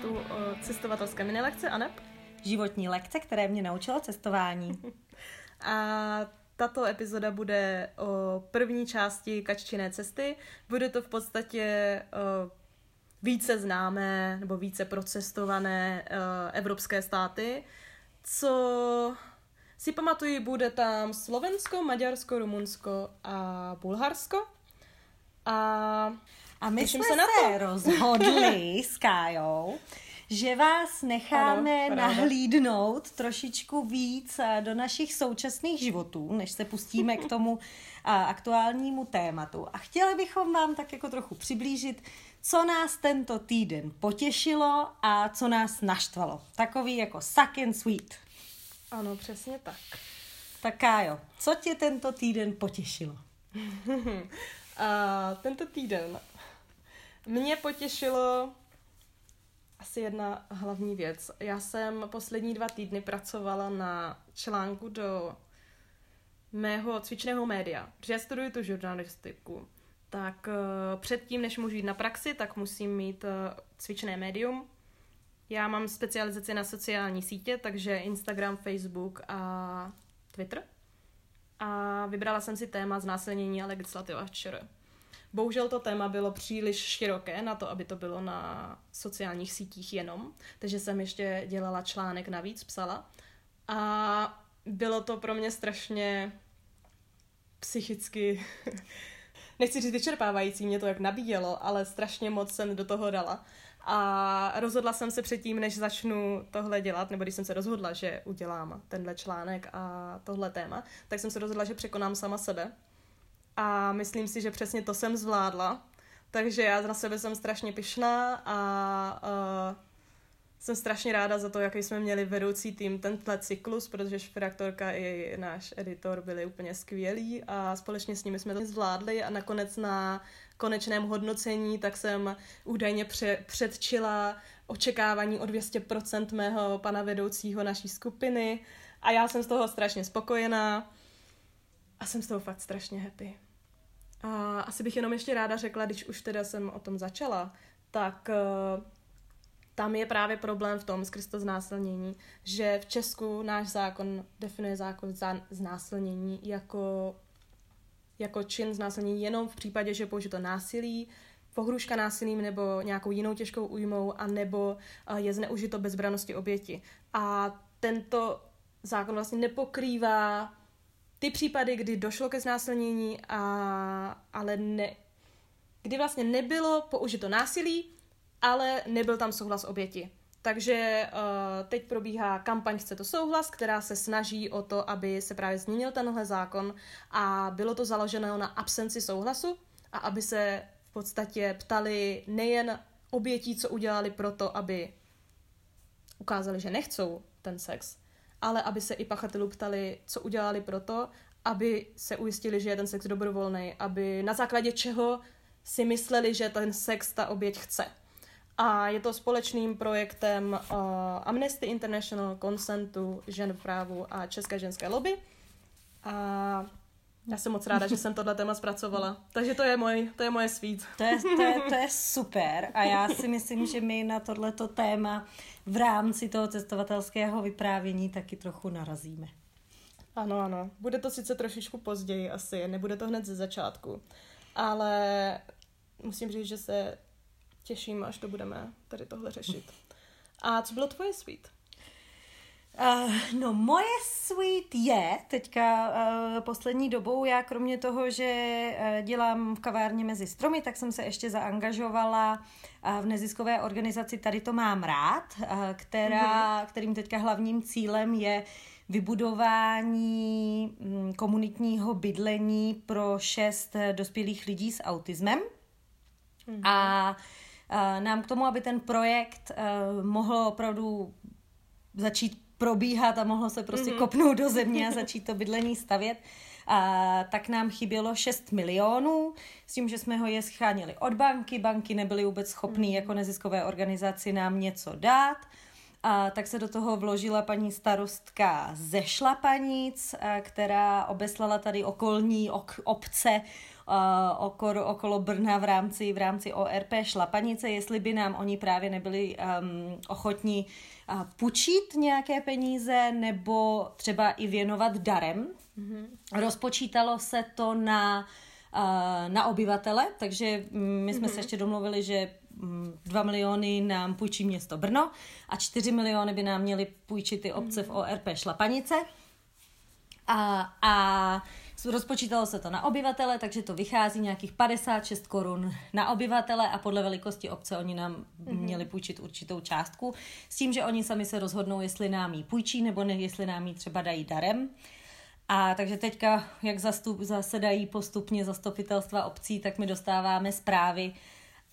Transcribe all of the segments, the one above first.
podcastu o cestovatelské minilekce ANEP. Životní lekce, které mě naučilo cestování. A tato epizoda bude o první části Kaččiné cesty. Bude to v podstatě o více známé nebo více procestované o, evropské státy, co si pamatuju, bude tam Slovensko, Maďarsko, Rumunsko a Bulharsko. A A my Těším jsme se se, na to. rozhodli s Kájou, že vás necháme Ano, nahlídnout trošičku víc eh, do našich současných životů, než se pustíme k tomu a, aktuálnímu tématu. A chtěli bychom vám tak jako trochu přiblížit, co nás tento týden potěšilo a co nás naštvalo. Takový jako suck and sweet. ano, přesně tak. Tak Kájo, co tě tento týden potěšilo? A tento týden mě potěšilo asi jedna hlavní věc. Já jsem poslední dva týdny pracovala na článku do mého cvičného média, protože já studuji tu žurnalistiku. Tak uh, předtím, než můžu jít na praxi, tak musím mít uh, cvičné médium. Já mám specializaci na sociální sítě, takže Instagram, Facebook a Twitter a vybrala jsem si téma znásilnění a legislativa v ČR. Bohužel to téma bylo příliš široké na to, aby to bylo na sociálních sítích jenom, takže jsem ještě dělala článek navíc, psala. A bylo to pro mě strašně psychicky, nechci říct vyčerpávající, mě to jak nabíjelo, ale strašně moc jsem do toho dala. A rozhodla jsem se předtím, než začnu tohle dělat, nebo když jsem se rozhodla, že udělám tenhle článek a tohle téma, tak jsem se rozhodla, že překonám sama sebe. A myslím si, že přesně to jsem zvládla. Takže já na sebe jsem strašně pyšná a uh, jsem strašně ráda za to, jaký jsme měli vedoucí tým tenhle cyklus, protože šfraktorka i náš editor byli úplně skvělí a společně s nimi jsme to zvládli a nakonec na konečném hodnocení tak jsem údajně pře- předčila očekávání o 200% mého pana vedoucího naší skupiny a já jsem z toho strašně spokojená a jsem z toho fakt strašně happy. A asi bych jenom ještě ráda řekla, když už teda jsem o tom začala, tak uh, tam je právě problém v tom skrz to znásilnění, že v Česku náš zákon definuje zákon za znásilnění jako, jako čin znásilnění jenom v případě, že použito násilí, pohruška násilím nebo nějakou jinou těžkou újmou a nebo uh, je zneužito bezbranosti oběti. A tento zákon vlastně nepokrývá ty případy, kdy došlo ke znásilnění, a, ale ne, kdy vlastně nebylo použito násilí, ale nebyl tam souhlas oběti. Takže uh, teď probíhá kampaň Chce to souhlas, která se snaží o to, aby se právě změnil tenhle zákon a bylo to založeno na absenci souhlasu a aby se v podstatě ptali nejen obětí, co udělali proto, aby ukázali, že nechcou ten sex, ale aby se i pachatelů ptali, co udělali proto, aby se ujistili, že je ten sex dobrovolný, aby na základě čeho si mysleli, že ten sex ta oběť chce. A je to společným projektem uh, Amnesty International, Consentu, žen v právu a České ženské lobby. A já jsem moc ráda, že jsem tohle téma zpracovala. Takže to je, můj, to je moje svít. To je, to, je, to je super a já si myslím, že my na tohleto téma v rámci toho cestovatelského vyprávění taky trochu narazíme. Ano, ano. Bude to sice trošičku později asi, nebude to hned ze začátku, ale musím říct, že se těším, až to budeme tady tohle řešit. A co bylo tvoje svít? Uh, no moje sweet je teďka uh, poslední dobou, já kromě toho, že uh, dělám v kavárně mezi stromy, tak jsem se ještě zaangažovala uh, v neziskové organizaci Tady to mám rád, uh, která, mm-hmm. kterým teďka hlavním cílem je vybudování mm, komunitního bydlení pro šest dospělých lidí s autismem. Mm-hmm. A uh, nám k tomu, aby ten projekt uh, mohl opravdu začít probíhat a mohlo se prostě mm-hmm. kopnout do země a začít to bydlení stavět, a, tak nám chybělo 6 milionů, s tím, že jsme ho je scháněli od banky, banky nebyly vůbec schopný mm-hmm. jako neziskové organizaci nám něco dát a tak se do toho vložila paní starostka ze Šlapanic, která obeslala tady okolní ok, obce okolo, okolo Brna v rámci, v rámci ORP Šlapanice, jestli by nám oni právě nebyli um, ochotní uh, půjčit nějaké peníze nebo třeba i věnovat darem. Mm-hmm. Rozpočítalo se to na, uh, na obyvatele, takže my jsme mm-hmm. se ještě domluvili, že 2 miliony nám půjčí město Brno a 4 miliony by nám měly půjčit ty obce v ORP Šlapanice. A, a rozpočítalo se to na obyvatele, takže to vychází nějakých 56 korun na obyvatele a podle velikosti obce oni nám mm-hmm. měli půjčit určitou částku s tím, že oni sami se rozhodnou, jestli nám ji půjčí nebo ne, jestli nám ji třeba dají darem. A takže teďka, jak zastup, zasedají postupně zastupitelstva obcí, tak my dostáváme zprávy,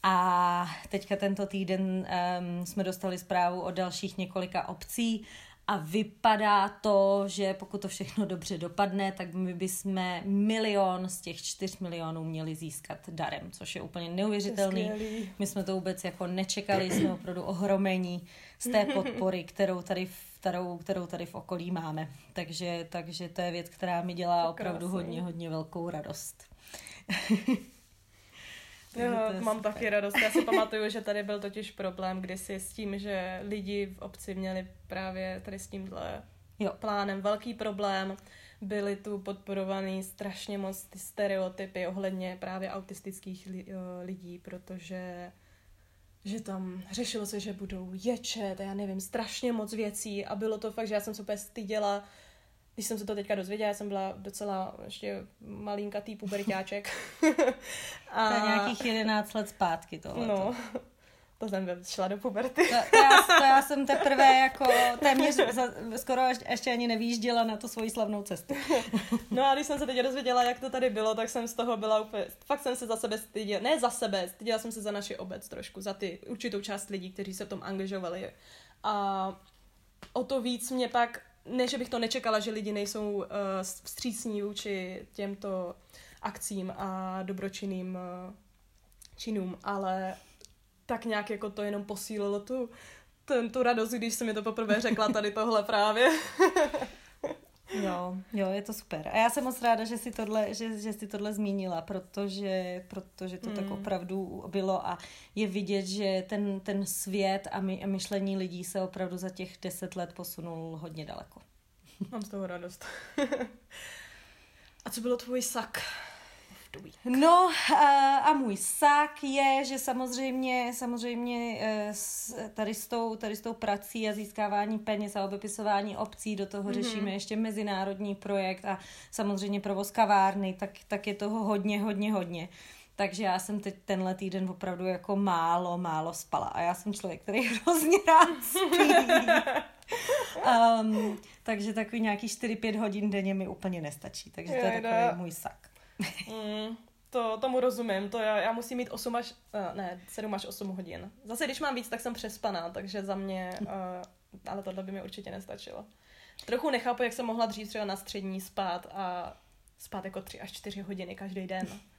a teďka tento týden um, jsme dostali zprávu o dalších několika obcí a vypadá to, že pokud to všechno dobře dopadne, tak my bychom milion z těch čtyř milionů měli získat darem, což je úplně neuvěřitelný. My jsme to vůbec jako nečekali, jsme opravdu ohromení z té podpory, kterou tady kterou, kterou tady v okolí máme. Takže, takže to je věc, která mi dělá opravdu hodně, hodně velkou radost. Jo, mám super. taky radost. Já si pamatuju, že tady byl totiž problém kdysi s tím, že lidi v obci měli právě tady s tímhle jo. plánem velký problém. Byly tu podporovaný strašně moc ty stereotypy ohledně právě autistických li, lidí, protože že tam řešilo se, že budou ječet a já nevím, strašně moc věcí a bylo to fakt, že já jsem se úplně styděla když jsem se to teďka dozvěděla, jsem byla docela ještě malinkatý pubertáček. a... To je nějakých 11 let zpátky tohle. No, to jsem šla do puberty. To, to, já, to já jsem teprve jako téměř za, skoro ještě ani nevýjížděla na tu svoji slavnou cestu. no a když jsem se teď dozvěděla, jak to tady bylo, tak jsem z toho byla úplně, fakt jsem se za sebe styděla, ne za sebe, styděla jsem se za naši obec trošku, za ty určitou část lidí, kteří se v tom angažovali. A o to víc mě pak ne, že bych to nečekala, že lidi nejsou uh, vstřícní vůči těmto akcím a dobročinným uh, činům, ale tak nějak jako to jenom posílilo tu, ten, tu radost, když se mi to poprvé řekla tady tohle právě. Jo, jo, je to super. A já jsem moc ráda, že si tohle, že, že si tohle zmínila, protože, protože to mm. tak opravdu bylo a je vidět, že ten, ten svět a, my, a myšlení lidí se opravdu za těch deset let posunul hodně daleko. Mám z toho radost. a co bylo tvůj sak? No a můj sak je, že samozřejmě, samozřejmě eh, tady s, tou, tady s tou prací a získávání peněz a obepisování obcí, do toho mm-hmm. řešíme ještě mezinárodní projekt a samozřejmě provoz kavárny, tak, tak je toho hodně, hodně, hodně. Takže já jsem teď tenhle týden opravdu jako málo, málo spala. A já jsem člověk, který hrozně rád spí. um, takže takový nějaký 4-5 hodin denně mi úplně nestačí. Takže to je takový můj sak. Mm, to, tomu rozumím, to já, já musím mít 8 až, uh, ne, 7 až 8 hodin. Zase když mám víc, tak jsem přespaná, takže za mě, uh, ale tohle by mi určitě nestačilo. Trochu nechápu, jak jsem mohla dřív třeba na střední spát a spát jako 3 až 4 hodiny každý den.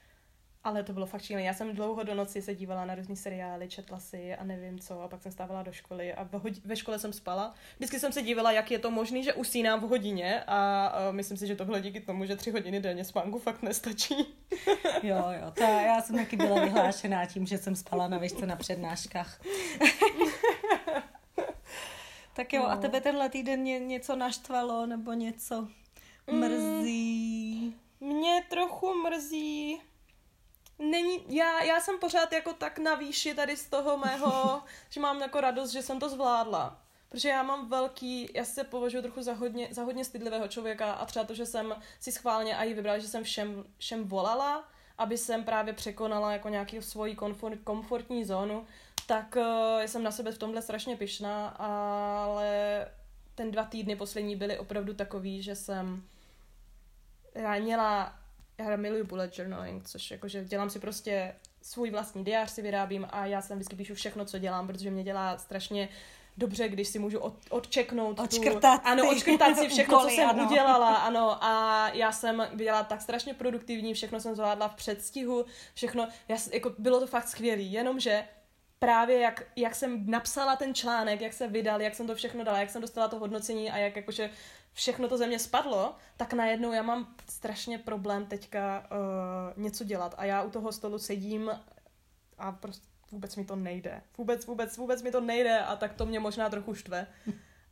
Ale to bylo fakt šílené. Já jsem dlouho do noci se dívala na různé seriály, četla si a nevím co, a pak jsem stávala do školy a ve škole jsem spala. Vždycky jsem se dívala, jak je to možné, že usínám v hodině a, a myslím si, že tohle díky tomu, že tři hodiny denně spánku fakt nestačí. jo, jo, to já jsem taky byla vyhlášená tím, že jsem spala na výšce na přednáškách. tak jo, no. a tebe tenhle týden ně, něco naštvalo nebo něco mrzí? Mm, mě trochu mrzí Není, já, já jsem pořád jako tak na výši tady z toho mého, že mám jako radost, že jsem to zvládla. Protože já mám velký, já se považuji trochu za hodně, za hodně stydlivého člověka a třeba to, že jsem si schválně i vybrala, že jsem všem, všem volala, aby jsem právě překonala jako nějaký svoji komfort, komfortní zónu, tak uh, jsem na sebe v tomhle strašně pyšná, ale ten dva týdny poslední byly opravdu takový, že jsem já měla já miluju bullet journaling, což jakože dělám si prostě svůj vlastní diář si vyrábím a já jsem vždycky píšu všechno, co dělám, protože mě dělá strašně dobře, když si můžu od, odčeknout odškrtat tu, ano, odškrtat si všechno, úkoly, co jsem ano. udělala, ano, a já jsem byla tak strašně produktivní, všechno jsem zvládla v předstihu, všechno, já, jako, bylo to fakt skvělý, jenomže právě jak, jak jsem napsala ten článek, jak se vydal, jak jsem to všechno dala, jak jsem dostala to hodnocení a jak jakože všechno to ze mě spadlo, tak najednou já mám strašně problém teďka uh, něco dělat a já u toho stolu sedím a prostě vůbec mi to nejde. Vůbec, vůbec, vůbec mi to nejde a tak to mě možná trochu štve.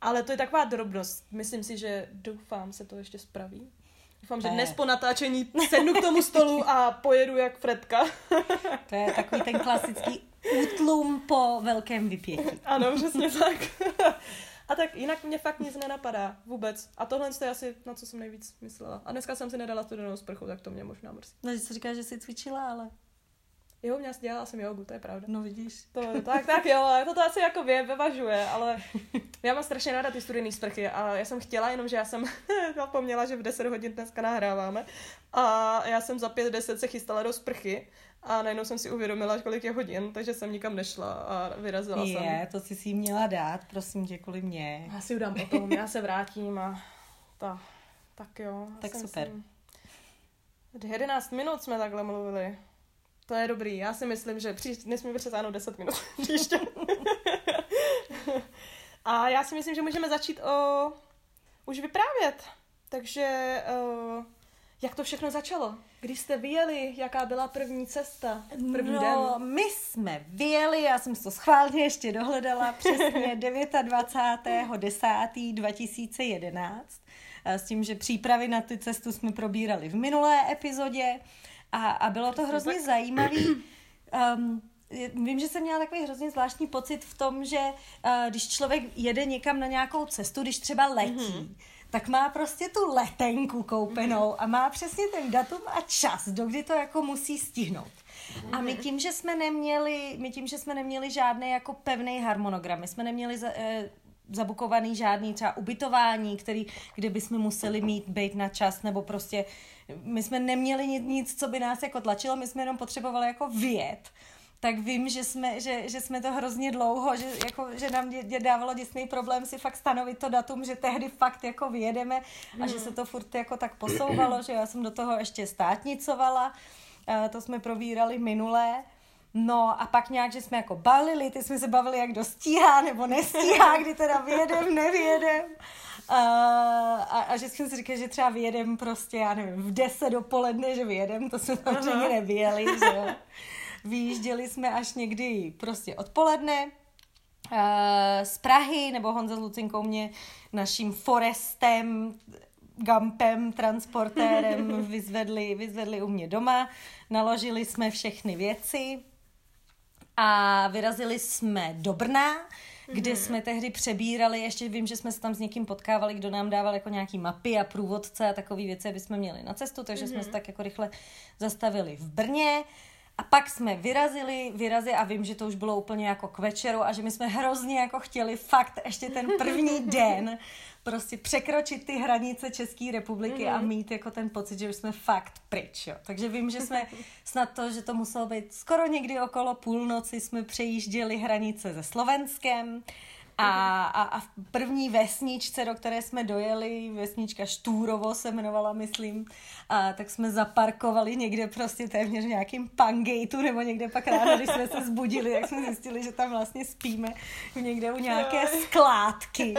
Ale to je taková drobnost. Myslím si, že doufám se to ještě spraví. Doufám, že dnes po natáčení sednu k tomu stolu a pojedu jak Fredka. To je takový ten klasický útlum po velkém vypětí. Ano, přesně tak. A tak jinak mě fakt nic nenapadá. Vůbec. A tohle je asi na co jsem nejvíc myslela. A dneska jsem si nedala studenou sprchu, tak to mě možná mrzí. No, že jsi říká, že jsi cvičila, ale... Jo, mě dělala jsem jogu, to je pravda. No vidíš. To, tak, tak jo, ale to, to asi jako vě, vyvažuje, ale já mám strašně ráda ty studený sprchy a já jsem chtěla, jenom že já jsem zapomněla, že v 10 hodin dneska nahráváme a já jsem za 5-10 se chystala do sprchy a najednou jsem si uvědomila, kolik je hodin, takže jsem nikam nešla a vyrazila je, jsem. Je, to si si měla dát, prosím tě, kvůli mě. Já si udám potom, já se vrátím a ta, tak jo. Tak super. Jsem, 11 minut jsme takhle mluvili. To je dobrý. Já si myslím, že příš, nesmíme přesáhnout 10 minut příště. a já si myslím, že můžeme začít o už vyprávět. Takže uh, jak to všechno začalo? Když jste vyjeli, jaká byla první cesta, první no, den? my jsme vyjeli, já jsem to schválně ještě dohledala, přesně 29.10.2011, s tím, že přípravy na tu cestu jsme probírali v minulé epizodě a, a bylo to hrozně tak... zajímavý. Um, Vím, že jsem měla takový hrozně zvláštní pocit v tom, že uh, když člověk jede někam na nějakou cestu, když třeba letí, mm-hmm tak má prostě tu letenku koupenou a má přesně ten datum a čas, dokdy to jako musí stihnout. A my tím, že jsme neměli, my tím, že jsme neměli žádný jako pevný harmonogram, my jsme neměli za, e, zabukovaný žádný třeba ubytování, který, kde bychom museli mít být na čas, nebo prostě my jsme neměli nic, nic, co by nás jako tlačilo, my jsme jenom potřebovali jako vět tak vím, že jsme, že, že jsme to hrozně dlouho, že, jako, že nám dě, dě dávalo děsný problém si fakt stanovit to datum, že tehdy fakt jako vyjedeme a že se to furt jako tak posouvalo, že já jsem do toho ještě státnicovala, a to jsme probírali minulé. No a pak nějak, že jsme jako balili, ty jsme se bavili, jak dostíhá nebo nestíhá, kdy teda vyjedem, nevyjedem. A, a, a že jsme si říkali, že třeba vyjedem prostě, já nevím, v 10 dopoledne, že vyjedem, to jsme samozřejmě nevyjeli, že jo. Vyjížděli jsme až někdy prostě odpoledne, eh, z Prahy, nebo Honza s Lucinkou mě naším Forestem, Gampem, transportérem vyzvedli, vyzvedli u mě doma, naložili jsme všechny věci a vyrazili jsme do Brna, kde mm-hmm. jsme tehdy přebírali, ještě vím, že jsme se tam s někým potkávali, kdo nám dával jako nějaký mapy a průvodce a takové věci, aby jsme měli na cestu, takže mm-hmm. jsme se tak jako rychle zastavili v Brně. A pak jsme vyrazili, vyrazili a vím, že to už bylo úplně jako k večeru a že my jsme hrozně jako chtěli fakt ještě ten první den prostě překročit ty hranice České republiky mm-hmm. a mhm. mít jako ten pocit, že už jsme fakt pryč. Jo. Takže vím, že jsme snad to, že to muselo být skoro někdy okolo půlnoci, jsme přejížděli hranice se Slovenskem a, a, a v první vesničce, do které jsme dojeli, vesnička Štúrovo se jmenovala, myslím, a tak jsme zaparkovali někde prostě téměř v nějakým pangateu nebo někde pak ráno, když jsme se zbudili, tak jsme zjistili, že tam vlastně spíme někde u nějaké skládky.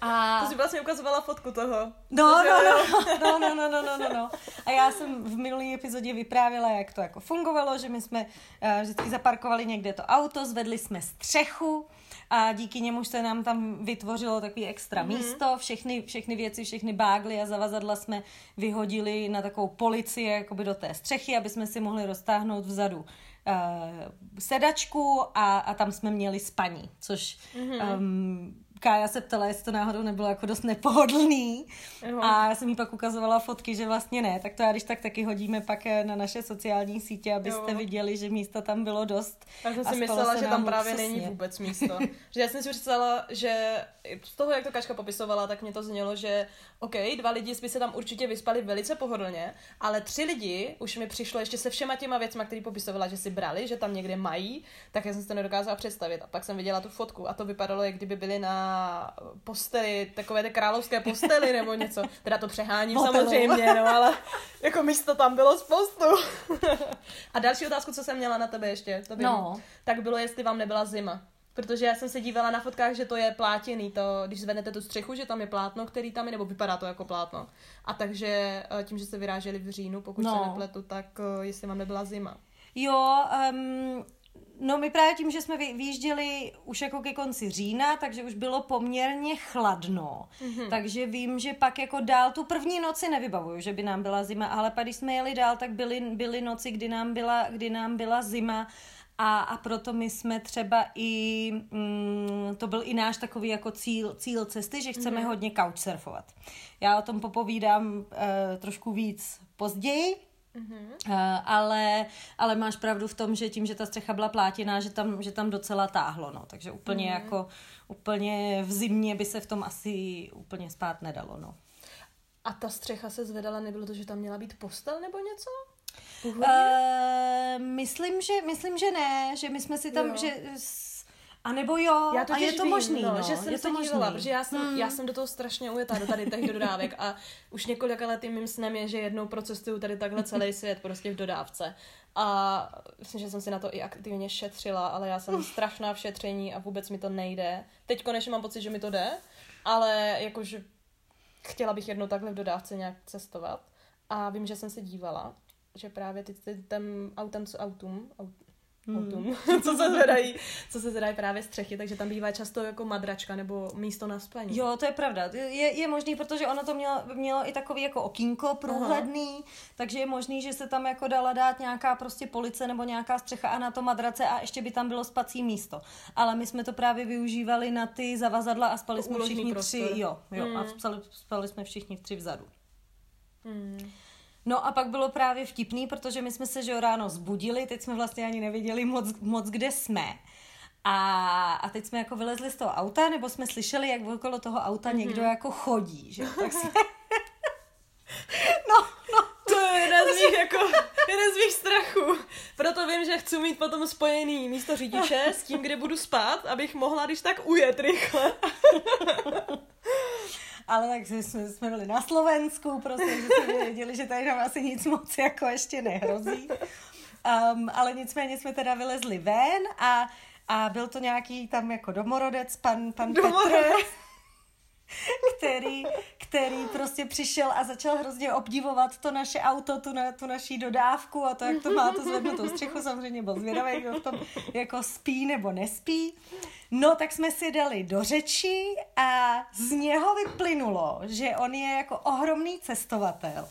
A... To jsi vlastně ukazovala fotku toho. No, no, no, no, no, no, no, no, no, no. A já jsem v minulý epizodě vyprávěla, jak to jako fungovalo, že my jsme uh, vždycky zaparkovali někde to auto, zvedli jsme střechu, a díky němu se nám tam vytvořilo takový extra mm-hmm. místo, všechny, všechny věci, všechny bágly a zavazadla jsme vyhodili na takovou policii jakoby do té střechy, aby jsme si mohli roztáhnout vzadu uh, sedačku a, a tam jsme měli spaní, což mm-hmm. um, Kája se ptala, jestli to náhodou nebylo jako dost nepohodlný. Uhum. A já jsem jí pak ukazovala fotky, že vlastně ne. Tak to já když tak taky hodíme pak eh, na naše sociální sítě, abyste jo. viděli, že místa tam bylo dost. Já jsem si myslela, že tam právě luxusně. není vůbec místo. že já jsem si představila, že z toho, jak to Kaška popisovala, tak mě to znělo, že OK, dva lidi by se tam určitě vyspali velice pohodlně, ale tři lidi už mi přišlo ještě se všema těma věcma, který popisovala, že si brali, že tam někde mají, tak já jsem si to nedokázala představit. A pak jsem viděla tu fotku a to vypadalo, jak kdyby byli na posteli, takové ty královské postely nebo něco. Teda to přeháním Hotelu. samozřejmě, no ale jako místo tam bylo spoustu. A další otázku, co jsem měla na tebe ještě, to vím, No. tak bylo, jestli vám nebyla zima. Protože já jsem se dívala na fotkách, že to je plátěný, to, když zvednete tu střechu, že tam je plátno, který tam je, nebo vypadá to jako plátno. A takže eh, tím, že se vyráželi v říjnu, pokud No. se nepletu, tak eh, jestli vám nebyla zima. Jo, um, no my právě tím, že jsme vy- vyjížděli už jako ke konci října, takže už bylo poměrně chladno. Mm-hmm. Takže vím, že pak jako dál tu první noci nevybavuju, že by nám byla zima, ale pak když jsme jeli dál, tak byly, byly noci, kdy nám byla, kdy nám byla zima. A, a proto my jsme třeba i, mm, to byl i náš takový jako cíl, cíl cesty, že chceme mm-hmm. hodně couchsurfovat. Já o tom popovídám uh, trošku víc později, Uh, ale, ale máš pravdu v tom, že tím, že ta střecha byla plátěná, že tam, že tam docela táhlo, no. Takže úplně mm. jako, úplně v zimě by se v tom asi úplně spát nedalo, no. A ta střecha se zvedala, nebylo to, že tam měla být postel nebo něco? Uh, myslím, že, myslím, že ne, že my jsme si tam, Jo. že a nebo jo, Já a totiž je to vím, možný, no, no, že jsem je se to dívala, možný. protože já jsem, hmm. já jsem do toho strašně ujetá, do tady těch dodávek a už několika lety mým snem je, že jednou procestuju tady takhle celý svět prostě v dodávce. A myslím, že jsem si na to i aktivně šetřila, ale já jsem strašná v šetření a vůbec mi to nejde. Teď konečně mám pocit, že mi to jde, ale jakože chtěla bych jednou takhle v dodávce nějak cestovat. A vím, že jsem se dívala, že právě ty, ty ten autem, co autům, aut, autům, co se zvedají, co se zvedají právě střechy, takže tam bývá často jako madračka nebo místo na spaní. Jo, to je pravda. Je, je možný, protože ono to mělo, mělo i takový jako okýnko průhledný, Aha. takže je možný, že se tam jako dala dát nějaká prostě police nebo nějaká střecha a na to madrace a ještě by tam bylo spací místo. Ale my jsme to právě využívali na ty zavazadla a spali To jsme všichni prostor. tři, jo, jo, Hmm. a spali, spali jsme všichni tři vzadu. Hmm. No a pak bylo právě vtipný, protože my jsme se že ráno zbudili, teď jsme vlastně ani nevěděli moc, moc kde jsme. A, a teď jsme jako vylezli z toho auta, nebo jsme slyšeli, jak okolo toho auta mm-hmm. někdo jako chodí, že tak jsme... no, no, To je jeden z mých, jako, jeden z mých strachů. Proto vím, že chci mít potom spojený místo řidiče s tím, kde budu spát, abych mohla když tak ujet rychle. Ale tak jsme, jsme byli na Slovensku, prostě, že jsme věděli, že tady nám asi nic moc jako ještě nehrozí. Um, ale nicméně jsme teda vylezli ven a, a byl to nějaký tam jako domorodec, pan, pan Petr, Domorodec. Který, který prostě přišel a začal hrozně obdivovat to naše auto, tu, na, tu naší dodávku a to, jak to má tu zvednutou střechu, samozřejmě byl zvědavý, kdo v tom jako spí nebo nespí. No, tak jsme si dali do řeči a z něho vyplynulo, že on je jako ohromný cestovatel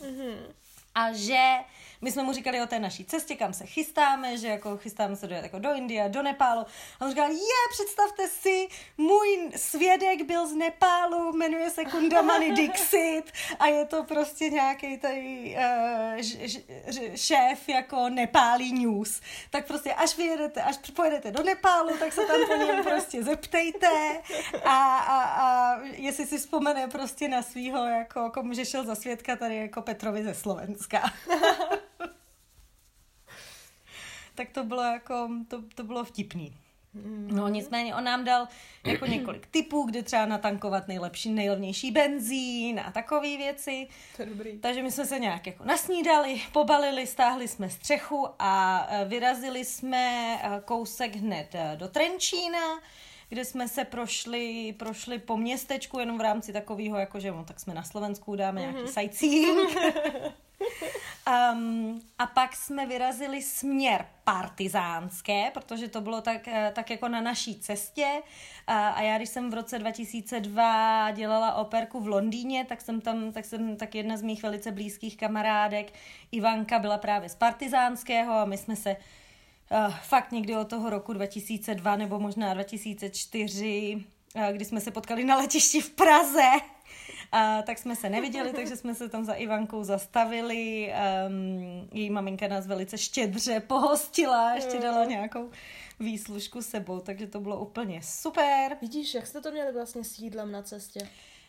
a že my jsme mu říkali o té naší cestě, kam se chystáme, že jako chystáme se do, jako do Indie, do Nepálu. A on říkal, je, představte si, můj svědek byl z Nepálu, jmenuje se Kundamani Dixit a je to prostě nějaký tady uh, ž, ž, ž, šéf jako Nepálí News. Tak prostě až vyjedete, až pojedete do Nepálu, tak se tam po něm prostě zeptejte a, a, a jestli si vzpomene prostě na svýho, jako komu že šel za svědka tady jako Petrovi ze Slovenska. tak to bylo jako, to, to bylo vtipný. No nicméně on nám dal jako několik typů, kde třeba natankovat nejlepší, nejlevnější benzín a takové věci. To je dobrý. Takže my jsme se nějak jako nasnídali, pobalili, stáhli jsme střechu a e, vyrazili jsme e, kousek hned e, do Trenčína, kde jsme se prošli, prošli po městečku jenom v rámci takového, jakože no, tak jsme na Slovensku, dáme nějaký sightseeing. Um, a pak jsme vyrazili směr partizánské, protože to bylo tak, eh, tak jako na naší cestě. A, a já, když jsem v roce 2002 dělala operku v Londýně, tak jsem tam, tak jsem, tak jedna z mých velice blízkých kamarádek, Ivanka, byla právě z partizánského a my jsme se uh, fakt někdy od toho roku 2002 nebo možná 2004, uh, kdy jsme se potkali na letišti v Praze, a tak jsme se neviděli, takže jsme se tam za Ivankou zastavili. Um, její maminka nás velice štědře pohostila, ještě dala nějakou výslužku sebou, takže to bylo úplně super. Vidíš, jak jste to měli vlastně s jídlem na cestě?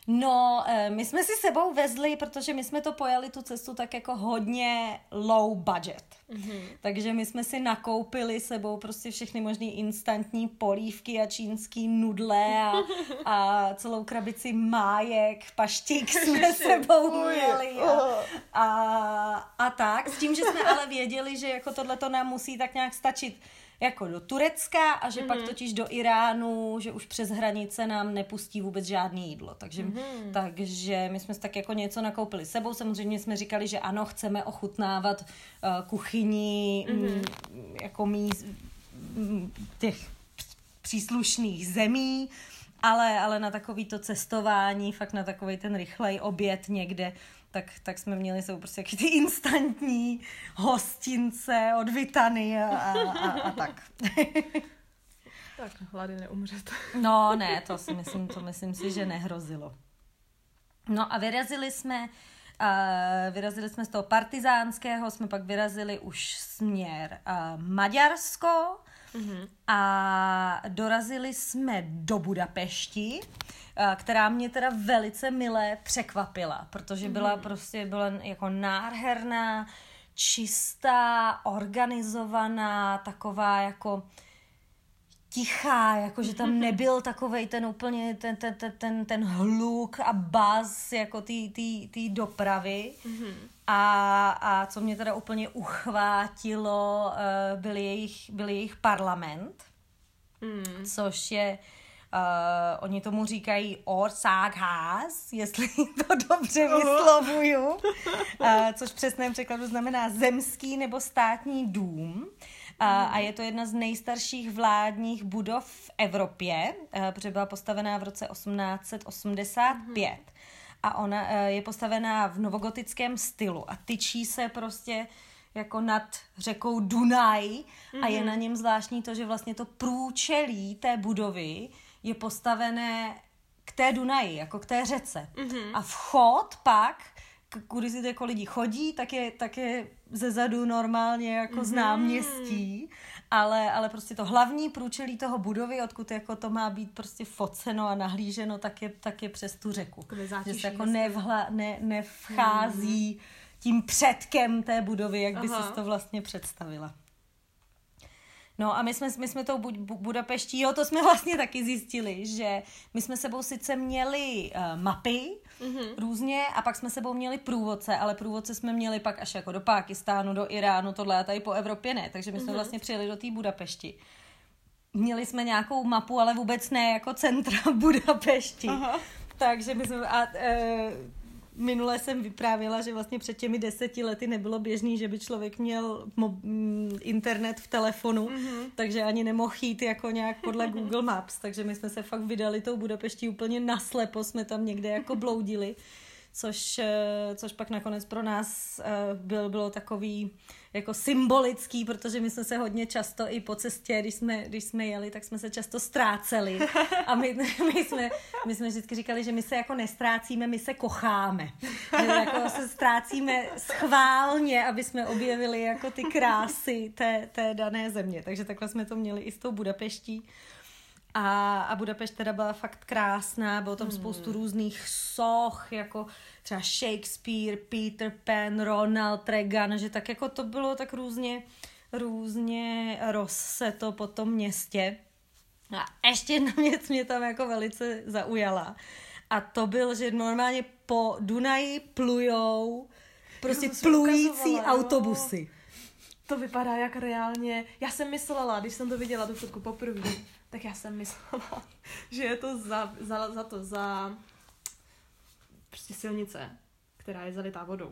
No, eh, my jsme si sebou vezli, protože my jsme to pojali tu cestu tak jako hodně low budget. Mm-hmm. Takže my jsme si nakoupili sebou prostě všechny možné instantní polívky a čínský nudle a, a celou krabici májek, paštik jsme sebou měli a, a, a tak. S tím, že jsme ale věděli, že jako tohle to nám musí tak nějak stačit jako do Turecka a že mm-hmm. pak mhm. totiž do Iránu, že už přes hranice nám nepustí vůbec žádný jídlo. Takže, mm-hmm. takže my jsme si tak jako něco nakoupili sebou. Samozřejmě jsme říkali, že ano, chceme ochutnávat uh, kuchyni mm-hmm. m, jako míst m, těch příslušných zemí, ale, ale na takovýto cestování, fakt na takový ten rychlej oběd někde, tak, tak jsme měli jsou prostě ty instantní hostince od Vitany a, a, a tak. tak hlady neumřete. no ne, to si myslím, to myslím si, že nehrozilo. No a vyrazili jsme Uh, vyrazili jsme z toho partizánského, jsme pak vyrazili už směr uh, Maďarsko mm-hmm. a dorazili jsme do Budapešti. Eh, která mě teda velice milé překvapila, protože byla mm. prostě byla jako nádherná, čistá, organizovaná, taková jako tichá, jako že tam nebyl takovej ten úplně ten, ten, ten, ten, ten hluk a baz jako té dopravy. Mm-hmm. A, a co mě teda úplně uchvátilo, eh, byl jejich, byl jejich parlament, mm. což je Uh, oni tomu říkají Orsághás, jestli to dobře vyslovuju, uh, což v přesném překladu znamená zemský nebo státní dům. Uh, a je to jedna z nejstarších vládních budov v Evropě, uh, protože byla postavená v roce 1885. A ona uh, je postavená v novogotickém stylu a tyčí se prostě jako nad řekou Dunaj mm-hmm. a je na něm zvláštní to, že vlastně to průčelí té budovy je postavené k té Dunaji, jako k té řece. Mm-hmm. A vchod pak, kudy si jako lidi chodí, tak je, tak je ze zadu normálně jako mm-hmm. z náměstí, ale, ale prostě to hlavní průčelí toho budovy, odkud jako to má být prostě foceno a nahlíženo, tak je, tak je přes tu řeku. Že se jako nevhla, ne, nevchází mm. tím předkem té budovy, jak by si to vlastně představila. No a my jsme, my jsme tou Budapeští, jo, to jsme vlastně taky zjistili, že my jsme sebou sice měli uh, mapy mm-hmm. různě a pak jsme sebou měli průvodce, ale průvodce jsme měli pak až jako do Pákistánu, do Iránu, tohle a tady po Evropě ne, takže my jsme mm-hmm. vlastně přijeli do té Budapešti. Měli jsme nějakou mapu, ale vůbec ne jako centra Budapešti. Aha. Takže my jsme, a, uh, minule jsem vyprávěla, že vlastně před těmi deseti lety nebylo běžný, že by člověk měl mob- mm, internet v telefonu, mm-hmm. takže ani nemohl jít jako nějak podle Google Maps, takže my jsme se fakt vydali tou Budapeští úplně naslepo, jsme tam někde jako bloudili což, eh, což pak nakonec pro nás eh, byl, bylo takový jako symbolický, protože my jsme se hodně často i po cestě, když jsme, když jsme jeli, tak jsme se často ztráceli. A my, my, jsme, my jsme vždycky říkali, že my se jako nestrácíme, my se kocháme. Že jako se ztrácíme schválně, aby jsme objevili jako ty krásy té, té dané země. Takže takhle jsme to měli i s tou Budapeští. A, a Budapešť teda byla fakt krásná, bylo tam hmm. spoustu různých soch, jako třeba Shakespeare, Peter Pan, Ronald Reagan, že tak jako to bylo tak různě, různě roz se to po tom městě. A ještě jedna věc mě tam jako velice zaujala. A to byl, že normálně po Dunaji plujou prostě plující autobusy. To vypadá jak reálně. Já jsem myslela, když jsem to viděla tu fotku poprvé, tak já jsem myslela, že je to za, za, za to, za prostě silnice, která je zalitá vodou.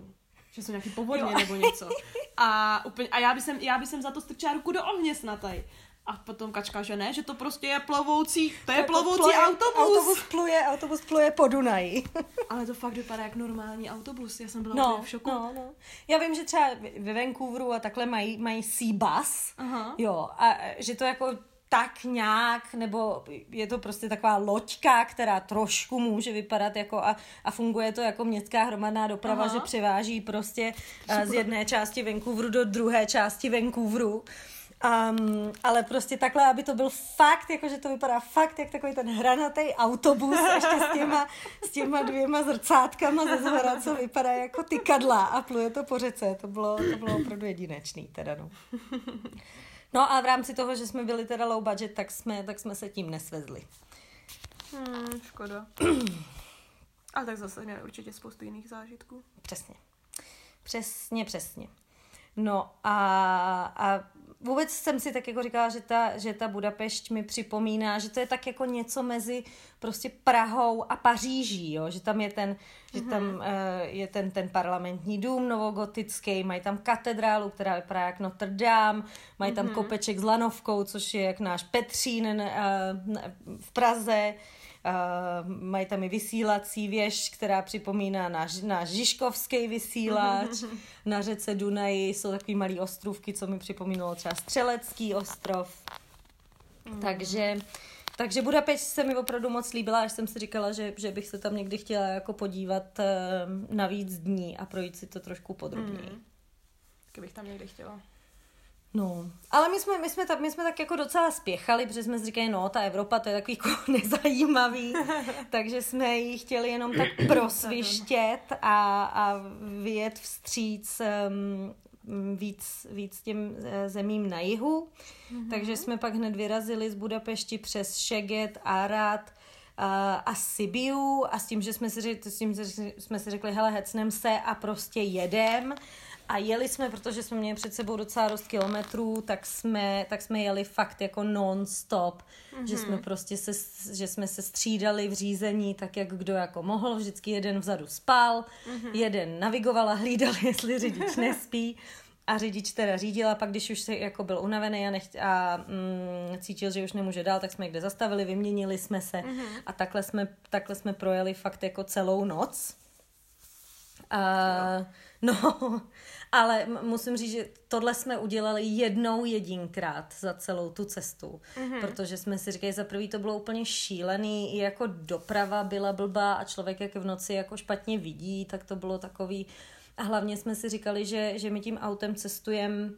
Že jsou nějaký povodně nebo něco. A, úplně, a já bych já bych za to strčila ruku do ohně snadaj. A potom kačka, že ne, že to prostě je plovoucí, to je plovoucí pluje, autobus. Autobus pluje, autobus pluje po Dunaji. Ale to fakt vypadá jak normální autobus, já jsem byla no, v šoku. No, no. Já vím, že třeba ve Vancouveru a takhle mají, mají sea bus, Aha. jo, a že to jako tak nějak, nebo je to prostě taková loďka, která trošku může vypadat jako a, a funguje to jako městská hromadná doprava, Aha. že převáží prostě Super. z jedné části Vancouveru do druhé části Vancouveru. Um, ale prostě takhle, aby to byl fakt, jakože to vypadá fakt jak takový ten hranatý autobus, ještě s těma, s těma dvěma zrcátkama ze zhora, co vypadá jako tykadla a pluje to po řece. To bylo, to bylo opravdu jedinečný teda, no. No a v rámci toho, že jsme byli teda low budget, tak jsme, tak jsme se tím nesvezli. Hmm, škoda. A tak zase měli určitě spoustu jiných zážitků. Přesně. Přesně, přesně. No a, a vůbec jsem si tak jako říkala, že ta, že ta Budapešť mi připomíná, že to je tak jako něco mezi prostě Prahou a Paříží, jo? že tam je ten, mm-hmm. že tam uh, je ten, ten parlamentní dům novogotický, mají tam katedrálu, která vypadá jak Notre Dame, mají tam mm-hmm. kopeček s lanovkou, což je jak náš Petřín uh, v Praze, Uh, mají tam i vysílací věž, která připomíná náš, náš Žižkovský vysílač. Na řece Dunaji jsou takový malý ostrovky, co mi připomínalo třeba Střelecký ostrov. Mm. Takže takže Budapešť se mi opravdu moc líbila, až jsem si říkala, že, že bych se tam někdy chtěla jako podívat uh, na víc dní a projít si to trošku podrobněji. Mm. Taky bych tam někdy chtěla. No, ale my jsme, my, jsme tak, my jsme tak jako docela spěchali, protože jsme si říkali, no, ta Evropa, to je takový jako nezajímavý, takže jsme ji chtěli jenom tak prosvištět a, a vyjet vstříc um, víc, víc těm eh, zemím na jihu. Mm-hmm. Takže jsme pak hned vyrazili z Budapešti přes Šeget, Arad, a, a Sibiu a s tím, že jsme si, s tím, že jsme si řekli, hele, hecnem se a prostě jedem a jeli jsme, protože jsme měli před sebou docela dost kilometrů, tak jsme, tak jsme jeli fakt jako non-stop, mm-hmm. že jsme prostě se, že jsme se střídali v řízení tak, jak kdo jako mohl, vždycky jeden vzadu spal, mm-hmm. jeden navigoval a hlídal, jestli řidič nespí a řidič teda řídila, pak když už se jako byl unavený a, nechť, a mm, cítil, že už nemůže dál, tak jsme někde zastavili, vyměnili jsme se mm-hmm. a takhle jsme, takhle jsme projeli fakt jako celou noc. A, no, ale musím říct, že tohle jsme udělali jednou jedinkrát za celou tu cestu, mm-hmm. protože jsme si říkali, za prvý to bylo úplně šílený, i jako doprava byla blbá a člověk jak v noci jako špatně vidí, tak to bylo takový, a hlavně jsme si říkali, že, že my tím autem cestujeme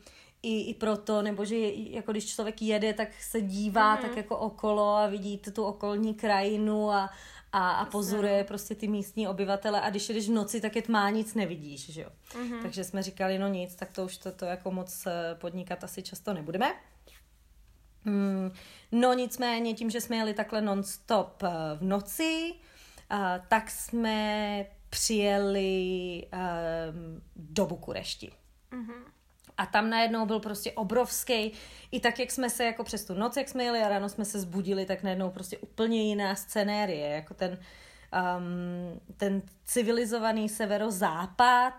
i, i proto, nebo že jako když člověk jede, tak se dívá mm-hmm. tak jako okolo a vidí tu okolní krajinu a, a, a pozoruje no. prostě ty místní obyvatele a když jdeš v noci, tak je tmá, nic nevidíš, že jo. Mm-hmm. Takže jsme říkali, no nic, tak to už to, to jako moc eh, podnikat asi často nebudeme. Mm, no nicméně tím, že jsme jeli takhle non-stop eh, v noci, uh, tak jsme přijeli uh, do Bukurešti. Mm-hmm. A tam najednou byl prostě obrovský, i tak, jak jsme se jako přes tu noc, jak jsme jeli a ráno jsme se zbudili, tak najednou prostě úplně jiná scenérie, jako ten, um, ten civilizovaný severozápad,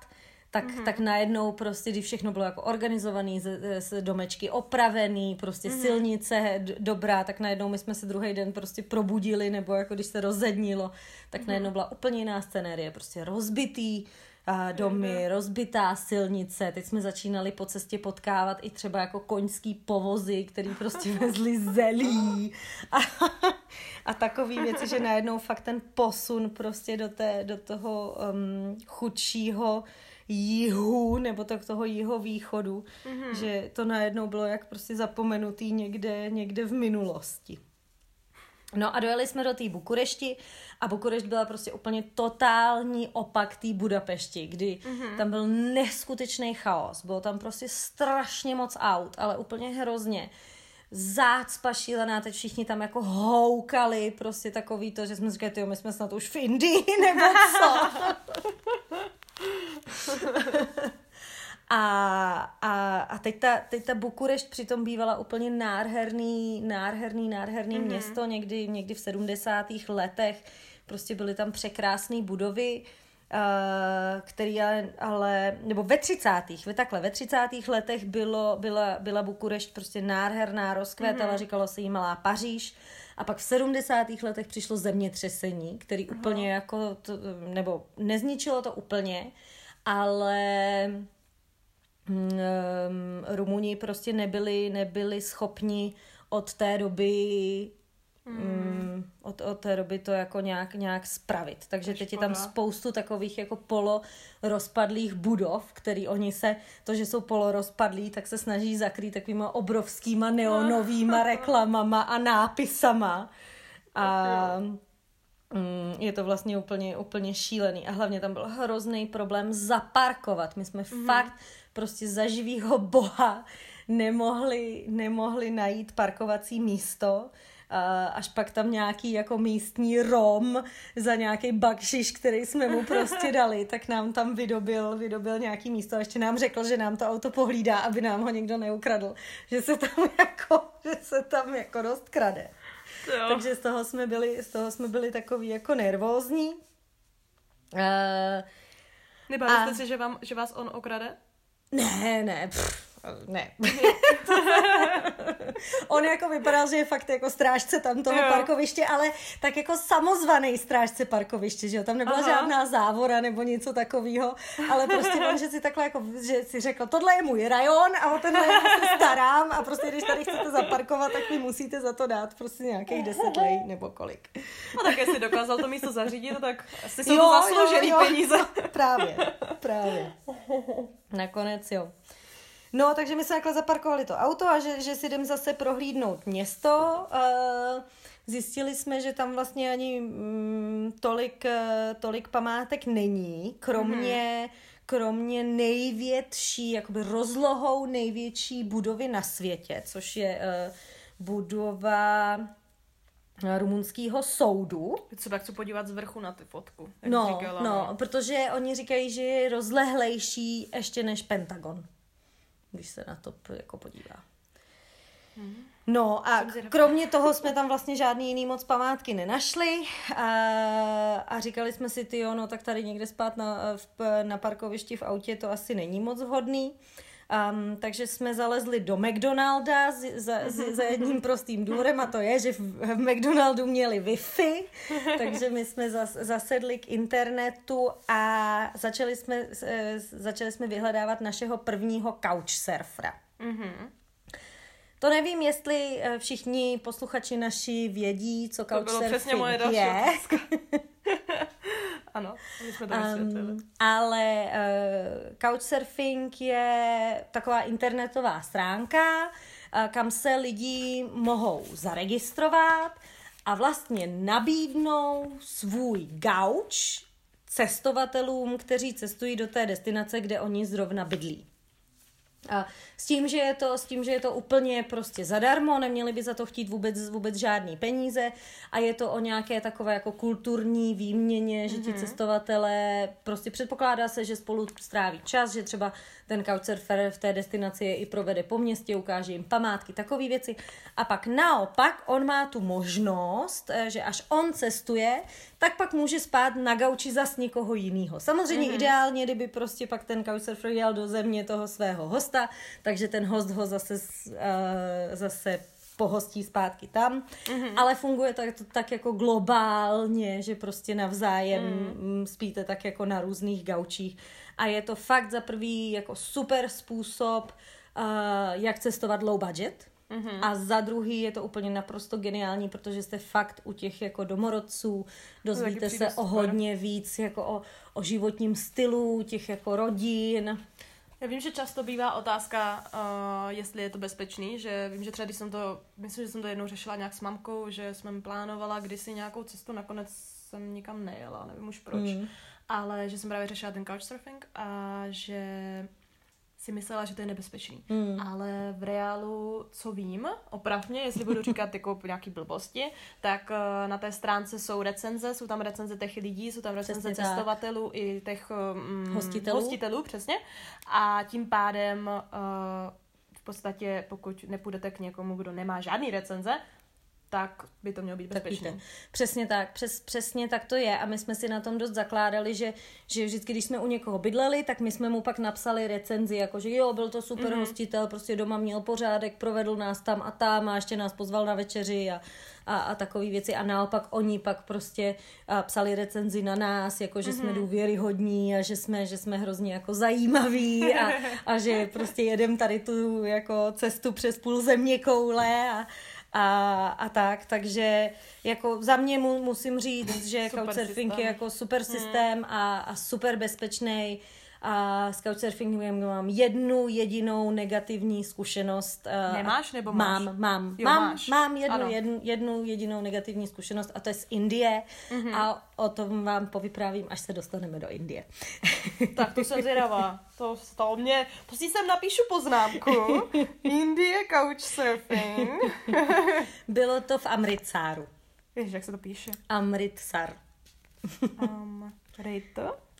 tak, mm-hmm. tak najednou prostě, když všechno bylo jako organizovaný, z, z domečky opravený, prostě mm-hmm. silnice d- dobrá, tak najednou my jsme se druhý den prostě probudili, nebo jako když se rozednilo, tak mm-hmm. najednou byla úplně jiná scenérie, prostě rozbitý, domy, mm-hmm. rozbitá silnice. Teď jsme začínali po cestě potkávat i třeba jako koňský povozy, který prostě vezli zelí a, a takový věci, že najednou fakt ten posun prostě do, té, do toho um, chudšího jihu, nebo tak toho jiho východu, mm-hmm. že to najednou bylo jak prostě zapomenutý někde, někde v minulosti. No a dojeli jsme do té Bukurešti a Bukurešť byla prostě úplně totální opak té Budapešti, kdy mm-hmm. tam byl neskutečný chaos. Bylo tam prostě strašně moc aut, ale úplně hrozně. Zácpa šílená, teď všichni tam jako houkali, prostě takový to, že jsme říkali, jo, my jsme snad už v Indii, nebo co? A, a, a teď, ta, teď ta Bukurešť přitom bývala úplně nádherný, nádherný, nádherný mm-hmm. město někdy, někdy v 70. letech. Prostě byly tam překrásné budovy, uh, který ale, ale, nebo ve 30. ve takhle, ve 30. letech bylo, byla, byla Bukurešť prostě nádherná, rozkvétala, mm-hmm. říkalo se jí Malá Paříž. A pak v 70. letech přišlo zemětřesení, který uh-huh. úplně jako, to, nebo nezničilo to úplně, ale um, Rumuni prostě nebyli, nebyli schopni od té doby mm. od, od té doby to jako nějak, nějak spravit. Takže teď je tam spoustu takových jako polo rozpadlých budov, který oni se, to, že jsou polo rozpadlí, tak se snaží zakrýt takovýma obrovskýma neonovýma reklamama a nápisama. A mm, je to vlastně úplně, úplně šílený. A hlavně tam byl hrozný problém zaparkovat. My jsme mm. fakt prostě za živýho boha nemohli, nemohli najít parkovací místo až pak tam nějaký jako místní rom za nějaký bakšiš, který jsme mu prostě dali, tak nám tam vydobil, vydobil nějaký místo a ještě nám řekl, že nám to auto pohlídá, aby nám ho někdo neukradl. Že se tam jako, že se tam jako dost krade. Jo. Takže z toho jsme byli, z toho jsme byli takový jako nervózní. Uh, Nebavili a... jste si, že, vám, že vás on okrade? Ne, ne, pff, ne. On jako vypadal, že je fakt jako strážce tam toho jo. parkoviště, ale tak jako samozvaný strážce parkoviště, že jo, tam nebyla Aha. žádná závora nebo něco takového, ale prostě on, že si takhle jako, že si řekl, tohle je můj rajon a o tenhle já se starám a prostě když tady chcete zaparkovat, tak mi musíte za to dát prostě nějakých deset lej nebo kolik. No tak jestli dokázal to místo zařídit, tak asi jsou jo, to zasloužený jo, jo. peníze. Právě, právě. Nakonec jo. No, takže my jsme takhle zaparkovali to auto a že, že si jdem zase prohlídnout město. Uh, zjistili jsme, že tam vlastně ani mm, tolik, uh, tolik památek není, kromě, mm. kromě největší, jakoby rozlohou největší budovy na světě, což je uh, budova rumunského soudu. Se tak chci podívat z vrchu na ty fotku. No, říkala, no, no, protože oni říkají, že je rozlehlejší ještě než Pentagon když se na to jako podívá. No a kromě toho jsme tam vlastně žádný jiný moc památky nenašli a, a říkali jsme si, ty no tak tady někde spát na, na parkovišti v autě to asi není moc vhodný. Um, takže jsme zalezli do McDonalda za, za jedním prostým důvodem a to je, že v, v McDonaldu měli Wi-Fi, takže my jsme zas, zasedli k internetu a začali jsme, začali jsme vyhledávat našeho prvního couchsurfera. Mm-hmm. To nevím, jestli eh, všichni posluchači naši vědí, co couchsurfing je. ano, my jsme to um, Ale uh, couchsurfing je taková internetová stránka, uh, kam se lidi mohou zaregistrovat a vlastně nabídnou svůj gauč cestovatelům, kteří cestují do té destinace, kde oni zrovna bydlí. A s tím, že je to, s tím, že je to úplně prostě zadarmo, neměli by za to chtít vůbec, vůbec žádný peníze a je to o nějaké takové jako kulturní výměně, že ti mm-hmm. cestovatelé, prostě předpokládá se, že spolu stráví čas, že třeba ten couchsurfer v té destinaci je i provede po městě, ukáže jim památky, takové věci. A pak naopak on má tu možnost, eh, že až on cestuje, tak pak může spát na gauči zas někoho jiného. Samozřejmě mm-hmm. ideálně, kdyby prostě pak ten couchsurfer jel do země toho svého hosta, takže ten host ho zase, uh, zase pohostí zpátky tam, mm-hmm. ale funguje tak, to tak jako globálně, že prostě navzájem mm. spíte tak jako na různých gaučích a je to fakt za prvý jako super způsob, uh, jak cestovat low budget, Mm-hmm. A za druhý je to úplně naprosto geniální, protože jste fakt u těch jako domorodců, dozvíte se super. o hodně víc jako o, o životním stylu, těch jako rodin. Já vím, že často bývá otázka, uh, jestli je to bezpečný, že vím, že třeba když jsem to, myslím, že jsem to jednou řešila nějak s mamkou, že jsme plánovala kdysi nějakou cestu, nakonec jsem nikam nejela, nevím už proč, mm. Ale že jsem právě řešila ten couchsurfing a že si myslela, že to je nebezpečný. Mm. Ale v reálu, co vím, opravně, jestli budu říkat jako nějaký blbosti, tak uh, na té stránce jsou recenze, jsou tam recenze těch lidí, jsou tam recenze přesně cestovatelů tak. i těch um, hostitelů. hostitelů, přesně. A tím pádem uh, v podstatě, pokud nepůjdete k někomu, kdo nemá žádný recenze, tak by to mělo být bezpečné. Tak přesně tak, přes, přesně tak to je a my jsme si na tom dost zakládali, že, že vždycky, když jsme u někoho bydleli, tak my jsme mu pak napsali recenzi, jako že jo, byl to super mm-hmm. hostitel, prostě doma měl pořádek, provedl nás tam a tam a ještě nás pozval na večeři a, a, a takové věci a naopak oni pak prostě a psali recenzi na nás, jako že mm-hmm. jsme mhm. důvěryhodní a že jsme, že jsme hrozně jako zajímaví a, a že prostě jedem tady tu jako cestu přes půl země koule a, a, a tak, takže jako za mě mu, musím říct, že Super Couchsurfing je jako super systém a, a super bezpečný. A s Couchsurfingem mám jednu jedinou negativní zkušenost. eh, Nemáš nebo mám, máš? Mám, Jo, mám, máš. mám jednu, Ano. jednu, jednu jedinou negativní zkušenost a to je z Indie Mhm. a o tom vám povyprávím, až se dostaneme do Indie. Tak to jsem zvědavá. To stalo mě. To si sem napíšu poznámku. Indie couchsurfing. Bylo to v Amritsaru. Víš, jak se to píše? Amritsar. Um,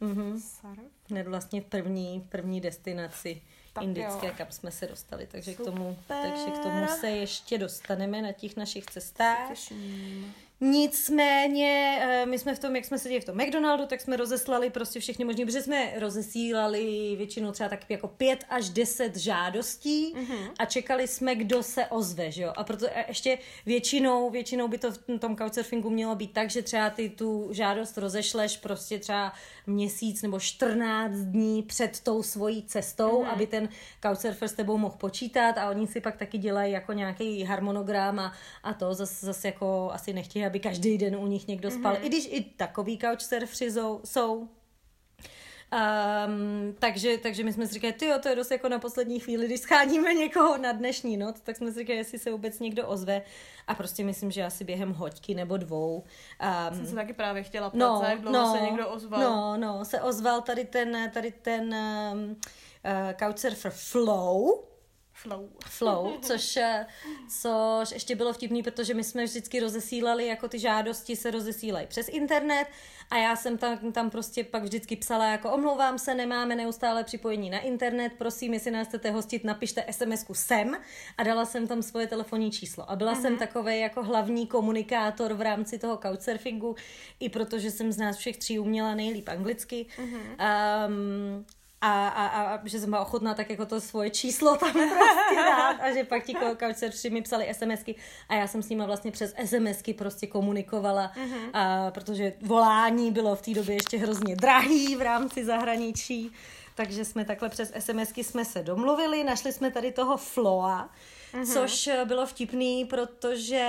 Mhm. Sarv? Hned vlastně první, první destinaci Tak indické, jo. kam jsme se dostali. Takže k, tomu, takže k tomu se ještě dostaneme na těch našich cestách. Těším. Nicméně, eh, my jsme v tom, jak jsme seděli v tom McDonaldu, tak jsme rozeslali prostě všechny možný, protože jsme rozesílali většinou třeba tak jako pět až deset žádostí mm-hmm. a čekali jsme, kdo se ozve, že jo. A proto a ještě většinou, většinou by to v tom couchsurfingu mělo být tak, že třeba ty tu žádost rozešleš prostě třeba měsíc nebo 14 dní před tou svojí cestou, mm-hmm. aby ten couchsurfer s tebou mohl počítat a oni si pak taky dělají jako nějaký harmonogram a, a to zase zas jako asi nechtějí, aby každý den u nich někdo spal. Mm-hmm. I když i takový couchsurfři jsou, jsou. Um, takže, takže my jsme si říkali, ty to je dost jako na poslední chvíli, když scháníme někoho na dnešní noc, tak jsme si říkali, jestli se vůbec někdo ozve. A prostě myslím, že asi během hoďky nebo dvou. Um, Jsem se taky právě chtěla ptát, no, jak dlouho no, se někdo ozval. No, no, se ozval tady ten, tady ten um, uh, couchsurfer Flow, Flow. Flow, což, eh, což ještě bylo vtipný, protože my jsme vždycky rozesílali, jako ty žádosti se rozesílají přes internet a já jsem tam, tam prostě pak vždycky psala jako omlouvám se, nemáme neustále připojení na internet, prosím, jestli nás chcete hostit, napište SMS-ku sem a dala jsem tam svoje telefonní číslo. A byla jsem takový jako hlavní komunikátor v rámci toho couchsurfingu, i protože jsem z nás všech tří uměla nejlíp anglicky. Um, a, a, a, že jsem byla ochotná tak jako to svoje číslo tam prostě dát a že pak ti couchsurfři mi psali SMSky a já jsem s nima vlastně přes SMSky prostě komunikovala, uh-huh. a, protože volání bylo v té době ještě hrozně drahý v rámci zahraničí, takže jsme takhle přes SMSky jsme se domluvili, našli jsme tady toho Floa, uh-huh. což bylo vtipný, protože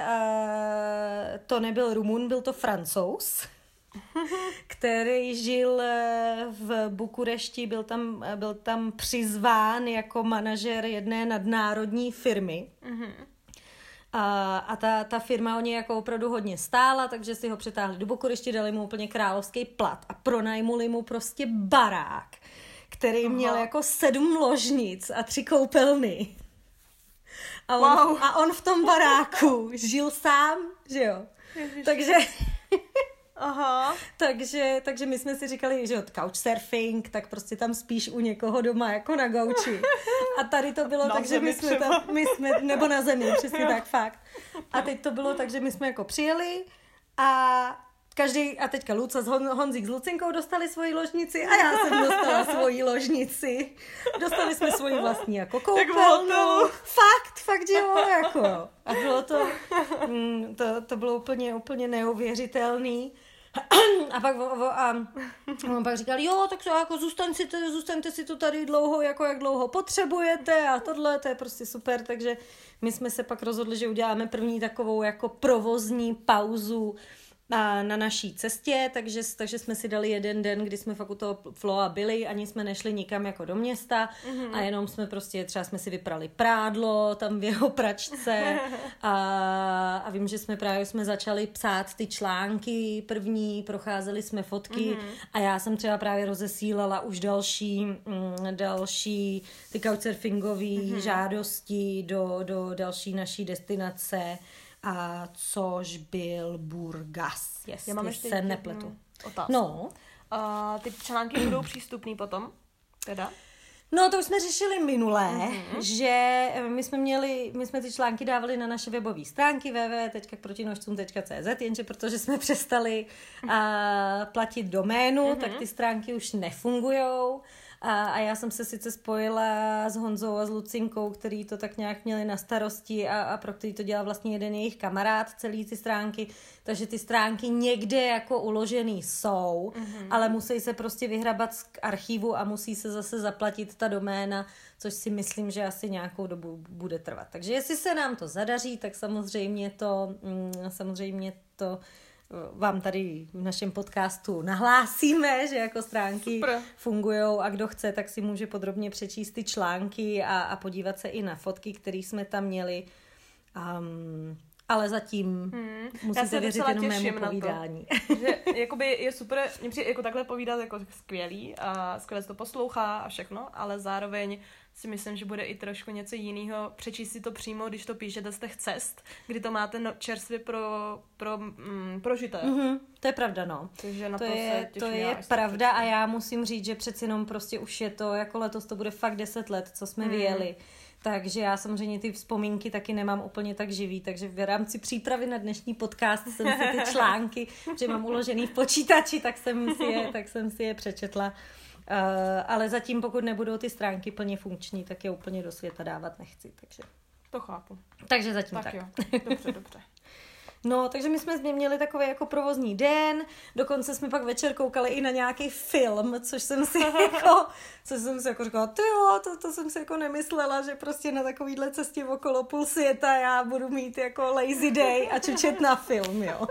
uh, to nebyl Rumun, byl to Francouz který žil eh, v Bukurešti, byl tam, eh, byl tam přizván jako manažer jedné nadnárodní firmy. Mhm. A, a ta, ta firma o něj jako opravdu hodně stála, takže si ho přetáhli do Bukurešti, dali mu úplně královský plat a pronajmuli mu prostě barák, který Aha. měl jako sedm ložnic a tři koupelny. A on, Wow. a on v tom baráku žil sám, že jo. Ježiši. Takže Aha. takže, takže my jsme si říkali, že od couchsurfing, tak prostě tam spíš u někoho doma jako na gauči. A tady to bylo Na tak, že my zemi jsme třeba. tam, my jsme, nebo na zemi, přesně tak, fakt. A teď to bylo tak, že my jsme jako přijeli a každý, a teďka Luca s Hon, Honzík s Lucinkou dostali svoji ložnici a já jsem dostala svoji ložnici. Dostali jsme svoji vlastní jako koupelnu. Fakt, fakt, jo, jako. A bylo to, mm, to, to bylo úplně, úplně neuvěřitelný. A pak a on pak říkal, jo, tak to jako zůstaň si, to- zůstaňte si tu tady dlouho, jako jak dlouho potřebujete a tohle, to je prostě super, takže my jsme se pak rozhodli, že uděláme první takovou jako provozní pauzu na, na naší cestě, takže, takže jsme si dali jeden den, kdy jsme fakt u toho floa byli, ani jsme nešli nikam jako do města mm-hmm. a jenom jsme prostě, třeba jsme si vyprali prádlo tam v jeho pračce a, a vím, že jsme právě jsme začali psát ty články první, procházeli jsme fotky mm-hmm. a já jsem třeba právě rozesílala už další, mm, další ty couchsurfingové mm-hmm. žádosti do, do další naší destinace a což byl Burgas, jestli Já mám ještě se nepletu. Otázku. No, A ty články budou přístupný potom? Teda? No, to už jsme řešili minulé, Mhm. mm-hmm. že my jsme měli, my jsme ty články dávali na naše webové stránky www.protinožcům.cz, jenže protože jsme přestali uh, platit doménu, mm-hmm. tak ty stránky už nefungujou. A, a já jsem se sice spojila s Honzou a s Lucinkou, který to tak nějak měli na starosti a, a pro který to dělal vlastně jeden jejich kamarád, celý ty stránky, takže ty stránky někde jako uložený jsou, mm-hmm. ale musí se prostě vyhrabat z archivu a musí se zase zaplatit ta doména, což si myslím, že asi nějakou dobu bude trvat. Takže jestli se nám to zadaří, tak samozřejmě to, mm, samozřejmě to vám tady v našem podcastu nahlásíme, že jako stránky fungují a kdo chce, tak si může podrobně přečíst ty články a, a podívat se i na fotky, které jsme tam měli. Um, ale zatím hmm. musíte věřit jenom mému povídání. To, že jakoby je super, mě přijde jako takhle povídat jako skvělý a skvěle se to poslouchá a všechno, ale zároveň si myslím, že bude i trošku něco jiného. Přečíst si to přímo, když to píšete z těch cest, kdy to máte no, čerstvě pro, pro, mm, prožité. Mm-hmm, to je pravda, no. Takže na to, to je, to je pravda a já musím říct, že přeci jenom prostě už je to, jako letos to bude fakt deset let, co jsme mm. vyjeli. Takže já samozřejmě ty vzpomínky taky nemám úplně tak živý, takže v rámci přípravy na dnešní podcast jsem si ty články, že mám uložený v počítači, tak jsem si je, tak jsem si je přečetla. Uh, ale zatím, pokud nebudou ty stránky plně funkční, tak je úplně do světa dávat nechci. Takže. To chápu. Takže zatím tak. tak. Jo. Dobře, dobře. No, takže my jsme měli takový jako provozní den, dokonce jsme pak večer koukali i na nějaký film, což jsem si jako, což jsem si jako říkala, ty jo, to, to jsem si jako nemyslela, že prostě na takovýhle cestě okolo půl světa já budu mít jako lazy day a čučet na film, jo.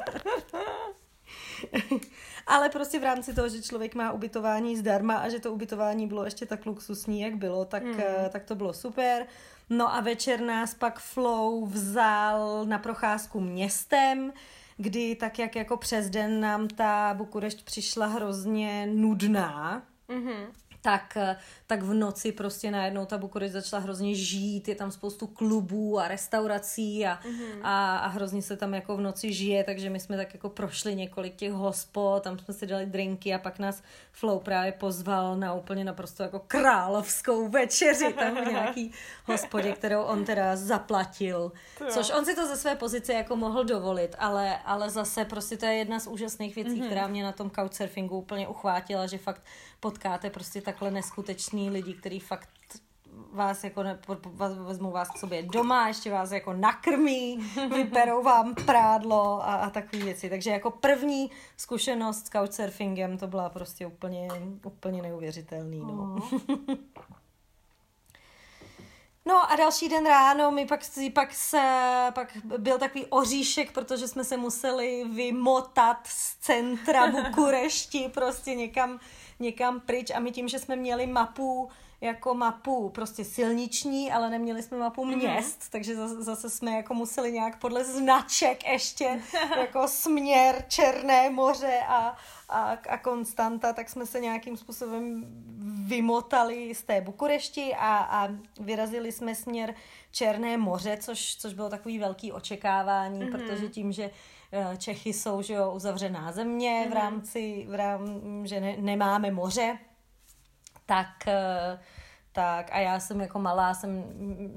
Ale prostě v rámci toho, že člověk má ubytování zdarma a že to ubytování bylo ještě tak luxusní, jak bylo, tak, mm. tak to bylo super. No a večer nás pak Flow vzal na procházku městem, kdy tak jak jako přes den nám ta Bukurešť přišla hrozně nudná. Mm-hmm tak, tak v noci prostě najednou ta Bukurešť začala hrozně žít, je tam spoustu klubů a restaurací a, mm-hmm. a, a hrozně se tam jako v noci žije, takže my jsme tak jako prošli několik těch hospod, tam jsme si dali drinky a pak nás Flow právě pozval na úplně naprosto jako královskou večeři tam v nějaký hospodě, kterou on teda zaplatil. Což on si to ze své pozice jako mohl dovolit, ale, ale zase prostě to je jedna z úžasných věcí, mm-hmm. která mě na tom couchsurfingu úplně uchvátila, že fakt potkáte prostě takhle neskutečný lidi, který fakt vás jako ne, vezmou vás k sobě doma, ještě vás jako nakrmí, vyperou vám prádlo a, a takové věci. Takže jako první zkušenost s couchsurfingem to byla prostě úplně, úplně neuvěřitelný. No. No a další den ráno mi pak, pak, se, pak byl takový oříšek, protože jsme se museli vymotat z centra Bukurešti prostě někam někam pryč a my tím, že jsme měli mapu jako mapu prostě silniční, ale neměli jsme mapu mhm. měst, mm-hmm. takže zase jsme jako museli nějak podle značek ještě jako směr Černé moře a, a, a Konstanta, tak jsme se nějakým způsobem vymotali z té Bukurešti a, a vyrazili jsme směr Černé moře, což, což bylo takový velký očekávání, mm-hmm. protože tím, že Čechy jsou že jo, uzavřená země mm-hmm. v mhm. rámci, v rám, že ne, nemáme moře, tak uh, tak a já jsem jako malá, jsem,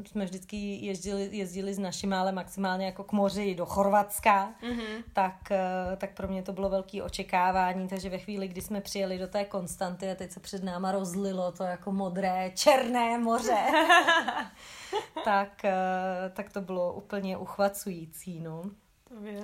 jsme vždycky jezdili, jezdili s našimi, ale maximálně jako k moři do Chorvatska, mm-hmm. tak, eh, tak pro mě to bylo velké očekávání, takže ve chvíli, kdy jsme přijeli do té Konstanty a teď se před náma rozlilo to jako modré, černé moře, tak, eh, tak to bylo úplně uchvacující, no.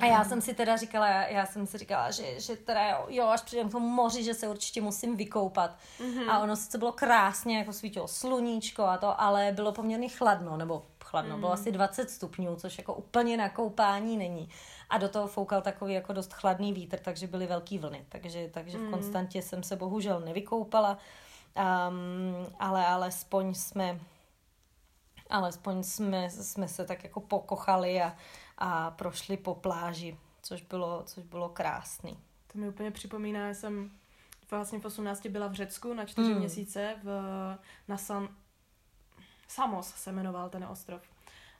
A já jsem si teda říkala, já jsem si říkala, že, že teda jo, jo, až přijdem k tomu moři, že se určitě musím vykoupat. Mm-hmm. A ono sice bylo krásně, jako svítilo sluníčko a to, ale bylo poměrně chladno, nebo chladno, mm. bylo asi 20 stupňů, což jako úplně na koupání není. A do toho foukal takový jako dost chladný vítr, takže byly velký vlny. Takže, takže mm. v Konstantě jsem se bohužel nevykoupala, um, ale alespoň jsme alespoň jsme, jsme se tak jako pokochali a, a prošli po pláži, což bylo, což bylo krásný. To mi úplně připomíná, já jsem vlastně v 18 byla v Řecku na čtyři mm. měsíce v, na San... Samos se jmenoval ten ostrov.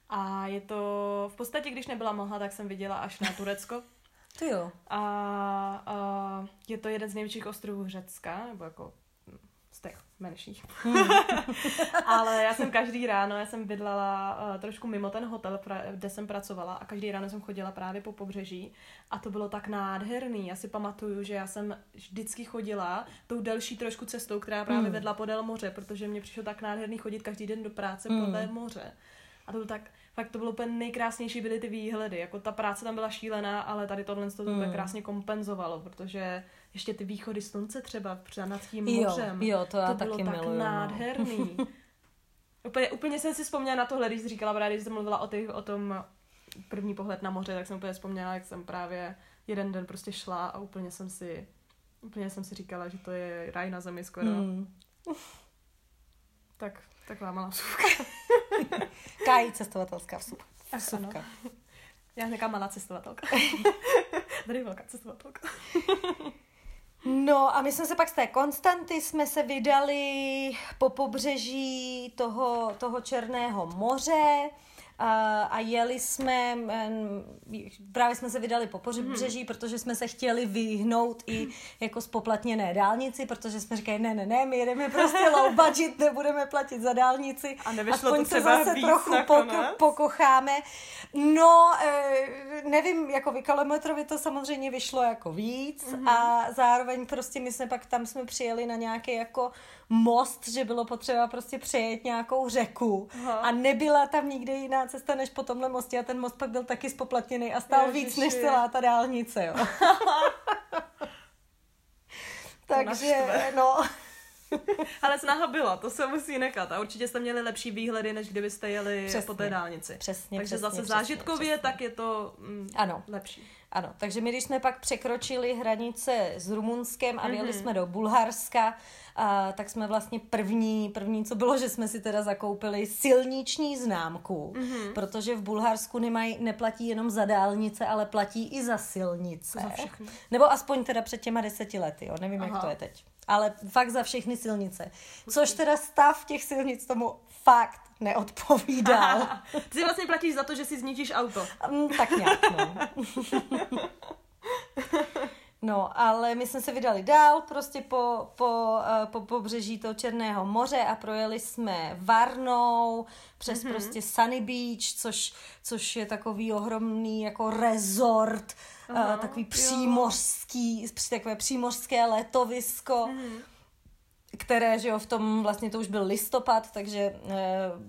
A je to, v podstatě, když nebyla mlha, tak jsem viděla až na Turecko. Ty jo. A, a je to jeden z největších ostrovů Řecka, nebo jako těch menších. Ale já jsem každý ráno, já jsem bydlela uh, trošku mimo ten hotel, pra, kde jsem pracovala a každý ráno jsem chodila právě po pobřeží a to bylo tak nádherný. Já si pamatuju, že já jsem vždycky chodila tou delší trošku cestou, která právě mm. vedla podél moře, protože mě přišlo tak nádherný chodit každý den do práce mm. podél moře. A to bylo tak, fakt to bylo úplně nejkrásnější byly ty výhledy. Jako ta práce tam byla šílená, ale tady tohle to mm. krásně kompenzovalo, protože ještě ty východy slunce třeba nad tím mořem. Jo, to já to taky bylo tak miluju, no. nádherný. úplně, úplně jsem si vzpomněla na tohle, když jsi říkala právě, když jsem mluvila o, těch, o tom první pohled na moře, tak jsem úplně vzpomněla, jak jsem právě jeden den prostě šla a úplně jsem si úplně jsem si říkala, že to je raj na zemi skoro. Mm. Tak, taková malá vsuvka. Kájí cestovatelská vsuvka. Já nějaká malá cestovatelka. Tady velká cestovatelka. No a my jsme se pak z té Konstanty jsme se vydali po pobřeží toho, toho Černého moře a jeli jsme, právě jsme se vydali po pobřeží, hmm. protože jsme se chtěli vyhnout i jako spoplatněné dálnici, protože jsme říkali, ne, ne, ne, my jedeme prostě low budget, nebudeme platit za dálnici. A Aspoň to třeba se zase trochu pok- pokocháme. No, e, nevím, jako vy kilometrovi to samozřejmě vyšlo jako víc hmm. a zároveň prostě my jsme pak tam jsme přijeli na nějaký jako most, že bylo potřeba prostě přejet nějakou řeku Aha. a nebyla tam nikde jiná cesta než po tomhle mostě a ten most pak byl taky spoplatněný a stál Ježiši. víc než celá ta dálnice, jo. Takže, no... Ale snaha byla, to se musí nekat. A určitě jste měli lepší výhledy, než kdybyste jeli přesně, po té dálnici. Přesně, Takže přesně, zase přesně, zážitkově, přesně. tak je to mm, ano. lepší. Ano, takže my, když jsme pak překročili hranice s Rumunskem a vyjeli mm-hmm. jsme do Bulharska, a, tak jsme vlastně první, první, co bylo, že jsme si teda zakoupili silniční známku, mm-hmm. protože v Bulharsku nemají, neplatí jenom za dálnice, ale platí i za silnice. Za všechny. Nebo aspoň teda před těma deseti lety, jo, nevím, Aha. jak to je teď. Ale fakt za všechny silnice. Což teda stav těch silnic tomu fakt neodpovídal. Ty si vlastně platíš za to, že si zničíš auto. Mm, tak nějak, no. No, ale my jsme se vydali dál, prostě po, po, uh, po pobřeží toho Černého moře a projeli jsme Varnou přes mm-hmm. prostě Sunny Beach, což, což je takový ohromný jako resort, uh, takový přímořský, takové přímořské letovisko. Mm-hmm které, že jo, v tom vlastně to už byl listopad, takže e,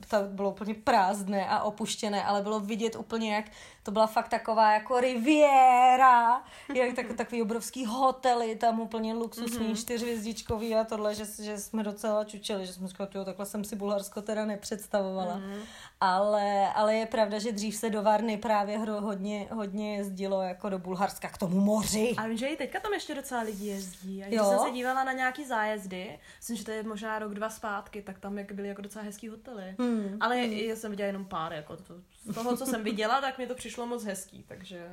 to bylo úplně prázdné a opuštěné, ale bylo vidět úplně, jak to byla fakt taková jako riviera, jak tak, takový obrovský hotely, tam úplně luxusní, mm-hmm. čtyřvězdičkový a tohle, že, že jsme docela čučeli, že jsme říkali, jo, takhle jsem si Bulharsko teda nepředstavovala. Mm-hmm. Ale, ale je pravda, že dřív se do Varny právě hro, hodně, hodně jezdilo jako do Bulharska k tomu moři. A vím, že i teďka tam ještě docela lidi jezdí. A když jsem se dívala na nějaký zájezdy, myslím, že to je možná rok, dva zpátky, tak tam jak byly jako docela hezký hotely. Mm. Ale mm. já jsem viděla jenom pár, jako to, z toho, co jsem viděla, tak mi to přišlo moc hezký, takže...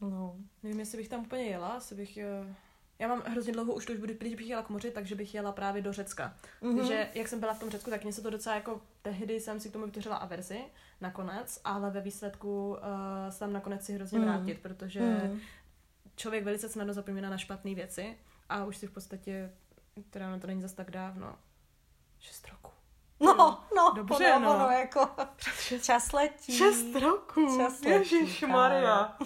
No. Nevím, jestli bych tam úplně jela, asi bych... Eh, já mám hrozně dlouho už budu, když bych jela k moři, takže bych jela právě do Řecka. Mm-hmm. Takže jak jsem byla v tom Řecku, tak mě se to docela jako tehdy jsem si k tomu vytvořila averzi nakonec, ale ve výsledku uh, se tam nakonec si hrozně mm. vrátit, protože mm. člověk velice snadno zapomíná na špatné věci a už si v podstatě, teda to není zas tak dávno, šest roků. No, no, Dobře, ono, no. ono, jako čas letí. Šest roků. Čas letí, Ježíš Maria.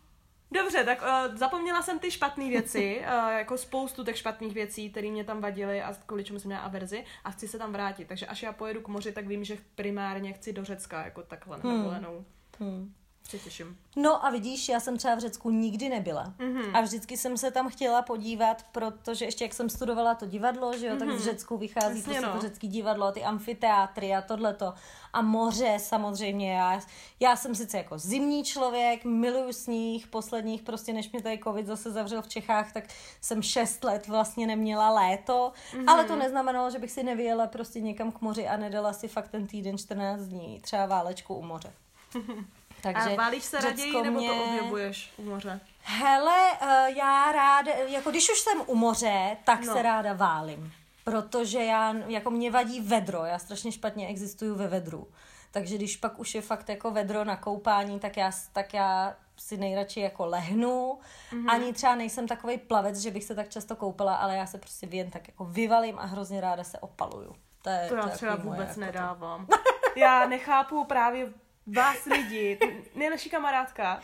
Dobře, tak uh, zapomněla jsem ty špatné věci, uh, jako spoustu těch špatných věcí, které mě tam vadily a kvůli čemu jsem měla averzi a chci se tam vrátit. Takže až já pojedu k moři, tak vím, že primárně chci do Řecka, jako takhle hmm. dovolenou. Hmm se těším. No a vidíš, já jsem třeba v Řecku nikdy nebyla. Mm-hmm. A vždycky jsem se tam chtěla podívat, protože ještě jak jsem studovala to divadlo, že jo, mm-hmm. tak z mhm. Řecku vychází Jasně, prostě no. to řecký divadlo, ty amfiteátry a tohleto. A moře samozřejmě. Já, já jsem sice jako zimní člověk, miluju sníh, posledních prostě, než mě tady covid zase zavřel v Čechách, tak jsem šest let vlastně neměla léto, mm-hmm. ale to neznamenalo, že bych si nevyjela prostě někam k moři a nedala si fakt ten týden 14 dní, třeba válečku u moře. Takže a válíš se raději, nebo mě... to objevuješ u moře? Hele, uh, já ráda, jako když už jsem u moře, tak no. se ráda válím. Protože já, jako mě vadí vedro, já strašně špatně existuju ve vedru. takže když pak už je fakt jako vedro na koupání, tak já, tak já si nejradši jako lehnu. Mm-hmm. Ani třeba nejsem takový plavec, že bych se tak často koupala, ale já se prostě jen tak jako vyvalím a hrozně ráda se opaluju. To, je, to já to třeba vůbec jako nedávám. To. já nechápu právě vás lidi, nejlepší kamarádka,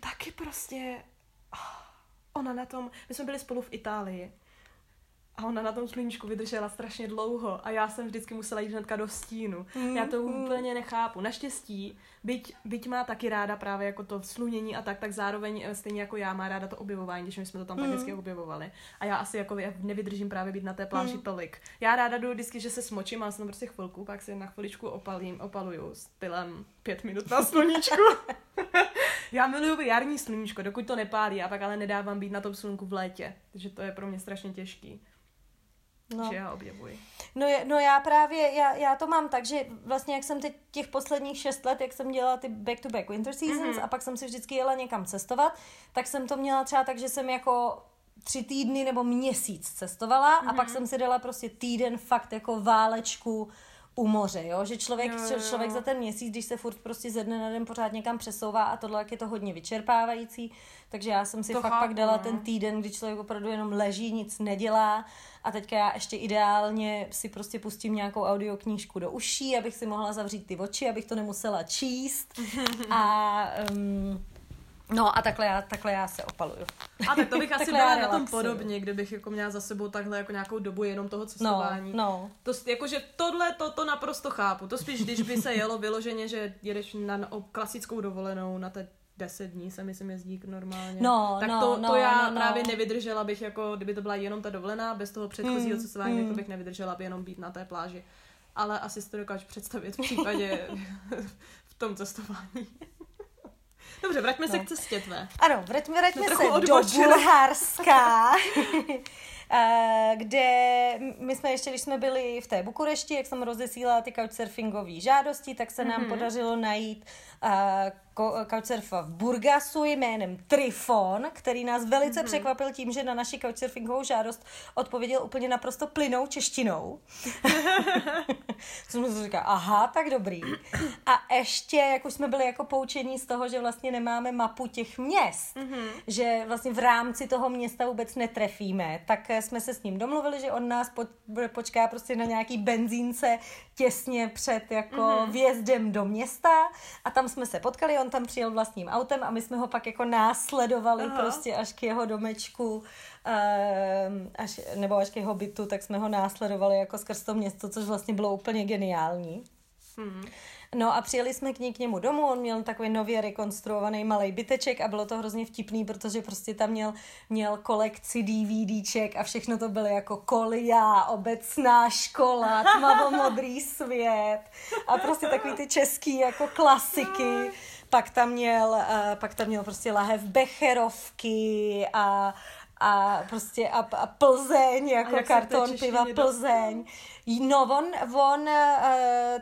taky prostě, ah, ona na tom, my jsme byli spolu v Itálii a ona na tom sluníčku vydržela strašně dlouho a já jsem vždycky musela jít hnedka do stínu. Mm, já to mm. úplně nechápu. Naštěstí, byť, byť má taky ráda právě jako to slunění a tak, tak zároveň eh, stejně jako já má ráda to objevování, když my jsme to tam mm. tak vždycky objevovali. A já asi jako nevydržím právě být na té pláži mm. tolik. Já ráda jdu vždycky, že se smočím, mám se tam prostě chvilku, pak si na chviličku opalím, opaluju stylem pět minut na sluníčku. já miluju jarní sluníčko, dokud to nepálí a pak ale nedávám být na tom slunku v létě. Takže to je pro mě strašně těžký. No. Že já objevuji. No, no já právě, já, já to mám tak, že vlastně jak jsem teď těch posledních šest let, jak jsem dělala ty back-to-back winter seasons mm-hmm. a pak jsem si vždycky jela někam cestovat, tak jsem to měla třeba tak, že jsem jako tři týdny nebo měsíc cestovala mm-hmm. a pak mhm. jsem si dala prostě týden fakt jako válečku u moře, jo? že člověk, jo, jo. člověk za ten měsíc, když se furt prostě ze dne na den pořád někam přesouvá a tohle je to hodně vyčerpávající, takže já jsem si to fakt chápu, pak dala no. ten týden, kdy člověk opravdu jenom leží, nic nedělá a teďka já ještě ideálně si prostě pustím nějakou audioknížku do uší, abych si mohla zavřít ty oči, abych to nemusela číst a um, No a takhle já, takhle já se opaluju. A tak to bych asi byla na tom podobně, kdybych jako měla za sebou takhle jako nějakou dobu jenom toho cestování. No, no. To, jakože tohle, to, to naprosto chápu. To spíš, když by se jelo vyloženě, že jedeš na, na klasickou dovolenou na te deset dní se myslím jezdí normálně. No, tak no, to, no, to já no, no. právě nevydržela bych jako, kdyby to byla jenom ta dovolená, bez toho předchozího mm, cestování, mm. to bych nevydržela by jenom být na té pláži. Ale asi si to dokážu představit v případě v tom cestování. Dobře, vraťme no. se k cestě tvé. Ano, vraťme, vraťme se do Bulharska. Kde my jsme ještě, když jsme byli v té Bukurešti, jak jsem rozesílala ty couchsurfingové žádosti, tak se nám mm-hmm. podařilo najít couchsurfa v Burgasu jménem Trifon, který nás velice mm-hmm. překvapil tím, že na naši couchsurfingovou žádost odpověděl úplně naprosto plynou češtinou. Co jsem říká, aha, tak dobrý. A ještě, jak už jsme byli jako poučení z toho, že vlastně nemáme mapu těch měst, mm-hmm. že vlastně v rámci toho města vůbec netrefíme, tak jsme se s ním domluvili, že on nás po, počká prostě na nějaký benzínce těsně před jako mm-hmm. vjezdem do města a tam jsme se potkali, on tam přijel vlastním autem a my jsme ho pak jako následovali Aha. prostě až k jeho domečku, uh, až, nebo až k jeho bytu, tak jsme ho následovali jako skrz to město, což vlastně bylo úplně geniální. Mm. No a přijeli jsme k, ní, k němu domů, on měl takový nově rekonstruovaný malý byteček a bylo to hrozně vtipný, protože prostě tam měl, měl kolekci DVDček a všechno to bylo jako kolia, obecná škola, tmavomodrý svět a prostě takový ty český jako klasiky. Pak tam měl, uh, pak tam měl prostě lahev Becherovky a a prostě a, a Plzeň, jako a karton piva Plzeň. No on, on uh,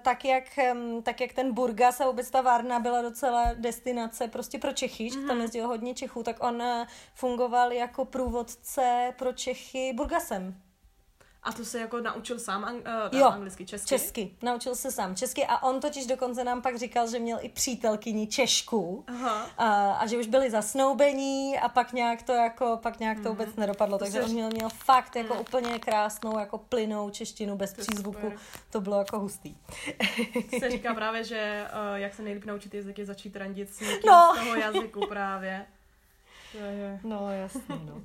tak, jak, um, tak jak ten Burgas a vůbec ta Varna byla docela destinace prostě pro Čechy, mm-hmm. tam jezdilo hodně Čechů, tak on uh, fungoval jako průvodce pro Čechy Burgasem. A to se jako naučil sám ang- uh, jo, anglicky, česky? česky. Naučil se sám česky a on totiž dokonce nám pak říkal, že měl i přítelkyni Češku Aha. A, a že už byli zasnoubení a pak nějak to jako, pak nějak to mm. vůbec nedopadlo, to takže jsi... on měl, měl fakt jako mm. úplně krásnou jako plynou češtinu bez to přízvuku. Super. To bylo jako hustý. Se říká právě, že uh, jak se nejlíp naučit jazyk je začít randit s no. z toho jazyku právě. To je... No jasně, no.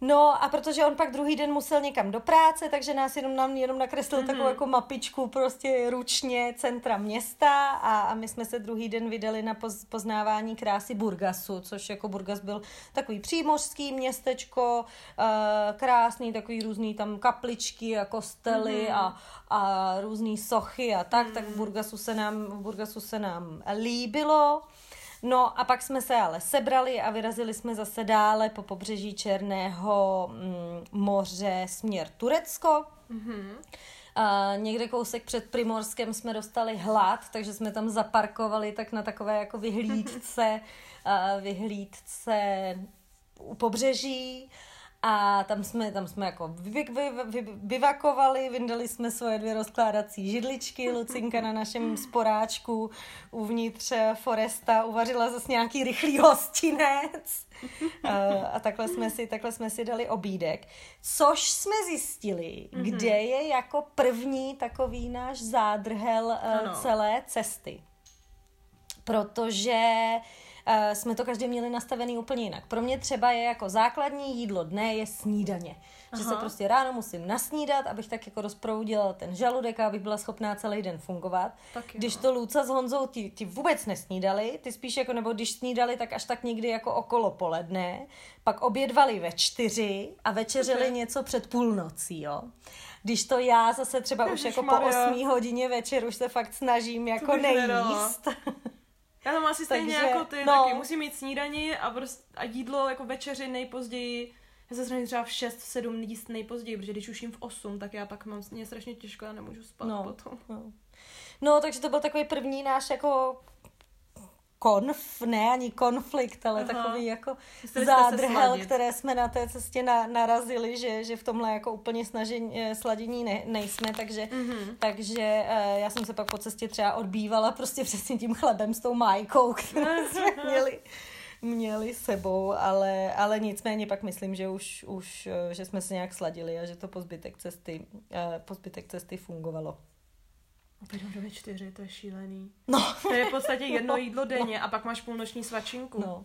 No a protože on pak druhý den musel někam do práce, takže nás jenom nám jenom nakreslil mm-hmm. takovou jako mapičku prostě ručně centra města a, a my jsme se druhý den vydali na poz, poznávání krásy Burgasu, což jako Burgas byl takový přímořský městečko, uh, krásný, takový různý tam kapličky a kostely mm-hmm. a, a různý sochy a tak, mm-hmm. tak v Burgasu se nám, v Burgasu se nám líbilo. No a pak jsme se ale sebrali a vyrazili jsme zase dále po pobřeží Černého mm, moře směr Turecko. Mm-hmm. A někde kousek před Primorskem jsme dostali hlad, takže jsme tam zaparkovali tak na takové jako vyhlídce, vyhlídce u pobřeží. A tam jsme, tam jsme jako vy, vy, vy, vyvakovali, vyndali jsme svoje dvě rozkládací židličky, Lucinka na našem sporáčku uvnitř Foresta uvařila zase nějaký rychlý hostinec a takhle jsme, si, takhle jsme si dali obídek. Což jsme zjistili, mm-hmm. kde je jako první takový náš zádrhel ano. celé cesty. Protože uh, jsme to každý měli nastavený úplně jinak. Pro mě třeba je jako základní jídlo dne je snídaně. Aha. Že se prostě ráno musím nasnídat, abych tak jako rozproudila ten žaludek a abych byla schopná celý den fungovat. Tak když to Luca s Honzou ti, ti vůbec nesnídali, ty spíš jako, nebo když snídali, tak až tak někdy jako okolo poledne, pak obědvali ve čtyři a večeřili okay. něco před půlnocí, jo. Když to já zase třeba už jako po osmí hodině večer už se fakt snažím jako nejíst. Já to mám asi stejně Takže, jako ty, no. taky musím mít snídaní a, prostě, a jídlo jako večeři nejpozději já se snažím třeba v 6, 7 jíst nejpozději, protože když už jim v 8, tak já pak mám mě strašně těžko a nemůžu spát no, potom. No. no, takže to byl takový první náš jako konf, ne ani konflikt, ale Aha. takový jako zádrhel, které jsme na té cestě na, narazili, že, že v tomhle jako úplně snažení, eh, sladění ne, nejsme, takže, mm-hmm. takže uh, já jsem se pak po cestě třeba odbývala prostě přesně tím chlebem s tou majkou, kterou jsme měli měli sebou, ale, ale nicméně pak myslím, že už, už eh, že jsme se nějak sladili a že to po zbytek cesty, po zbytek cesty fungovalo. Opět do čtyři, to je šílený. No. To je v podstatě jedno jídlo denně no. a pak máš půlnoční svačinku. No.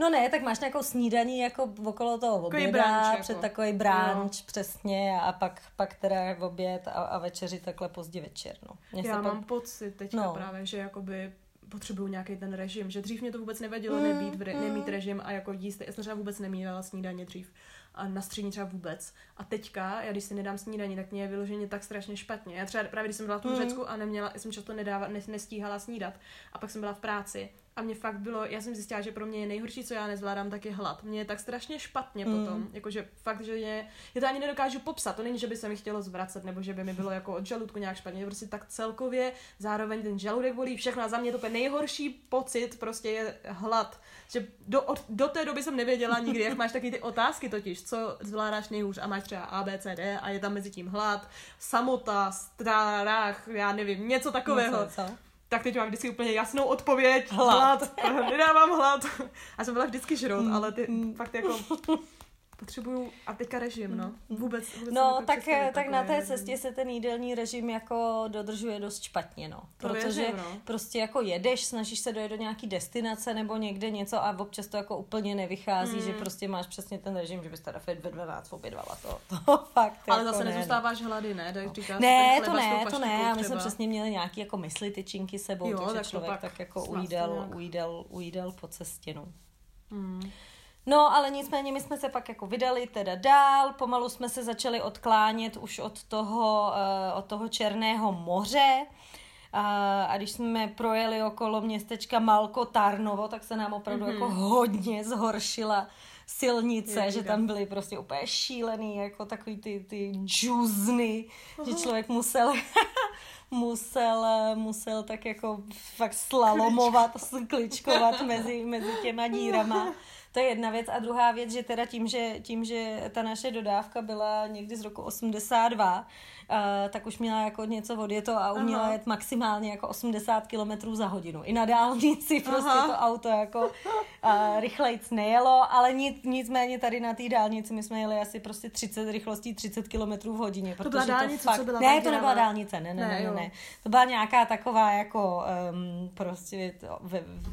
No ne, tak máš nějakou snídaní jako okolo toho oběda, bránč, před jako. takový bránč, no. přesně, a pak, pak teda v oběd a, a večeři takhle pozdě večer, no. Mě Já mám pak... pocit teďka no. právě, že jakoby potřebuju nějaký ten režim, že dřív mě to vůbec nevadilo mm, nebýt, re, mm. nemít režim a jako jíst, já jsem třeba vůbec nemívala snídaně dřív a na střední třeba vůbec. A teďka, já když si nedám snídaní, tak mě je vyloženě tak strašně špatně. Já třeba právě, když jsem byla v tom mm. Řecku a neměla, jsem často nedávat, nestíhala snídat a pak jsem byla v práci a mě fakt bylo, já jsem zjistila, že pro mě je nejhorší, co já nezvládám, tak je hlad. Mě je tak strašně špatně mm. potom, jakože fakt, že je, já to ani nedokážu popsat, to není, že by se mi chtělo zvracet, nebo že by mi bylo jako od žaludku nějak špatně, je prostě tak celkově, zároveň ten žaludek bolí, všechno a za mě to je nejhorší pocit, prostě je hlad. Že do, od, do té doby jsem nevěděla nikdy, jak máš taky ty otázky totiž, co zvládáš nejhůř a máš třeba A, B, C, D a je tam mezi tím hlad, samota, strach, já nevím, něco takového. No, co, co? Tak teď mám vždycky úplně jasnou odpověď. Hlad. hlad. Nedávám hlad. A jsem byla vždycky žrout, mm. ale ty mm. fakt jako potřebuju a teďka režim, no. Vůbec, vůbec No, tak, tak na té cestě se ten jídelní režim jako dodržuje dost špatně, no. To Protože věřím, no. prostě jako jedeš, snažíš se dojet do nějaký destinace nebo někde něco a občas to jako úplně nevychází, mm. že prostě máš přesně ten režim, že bys teda ve 12 obědvala to, to fakt Ale jako zase ne, no. nezůstáváš no. hlady, ne? Tak říkáš, ne, to ne, to ne, a my jsme přesně měli nějaký jako mysli tyčinky sebou, jo, takže tak člověk tak jako ujídal, ujídal, ujídal po cestě, no. Mm. No, ale nicméně my jsme se pak jako vydali teda dál, pomalu jsme se začali odklánět už od toho, uh, od toho Černého moře. Uh, a když jsme projeli okolo městečka Malko Tarnovo, tak se nám opravdu mm-hmm. jako hodně zhoršila silnice, Je, že tam byly prostě úplně šílený, jako takový ty, ty džuzny, uh-huh. že člověk musel musel, musel tak jako fakt slalomovat, kličkovat mezi, mezi těma dírama. To je jedna věc. A druhá věc, že teda tím, že, tím, že ta naše dodávka byla někdy z roku 82, uh, tak už měla jako něco odjeto a uměla Aha. jet maximálně jako 80 km za hodinu. I na dálnici prostě Aha. to auto jako uh, rychlejc nejelo, ale nic, nicméně tady na té dálnici my jsme jeli asi prostě 30 rychlostí 30 km v hodině. To byla dálnice, to fakt... co byla Ne, to nebyla dálnice, ne, ne, ne, ne, ne. To byla nějaká taková jako um, prostě to,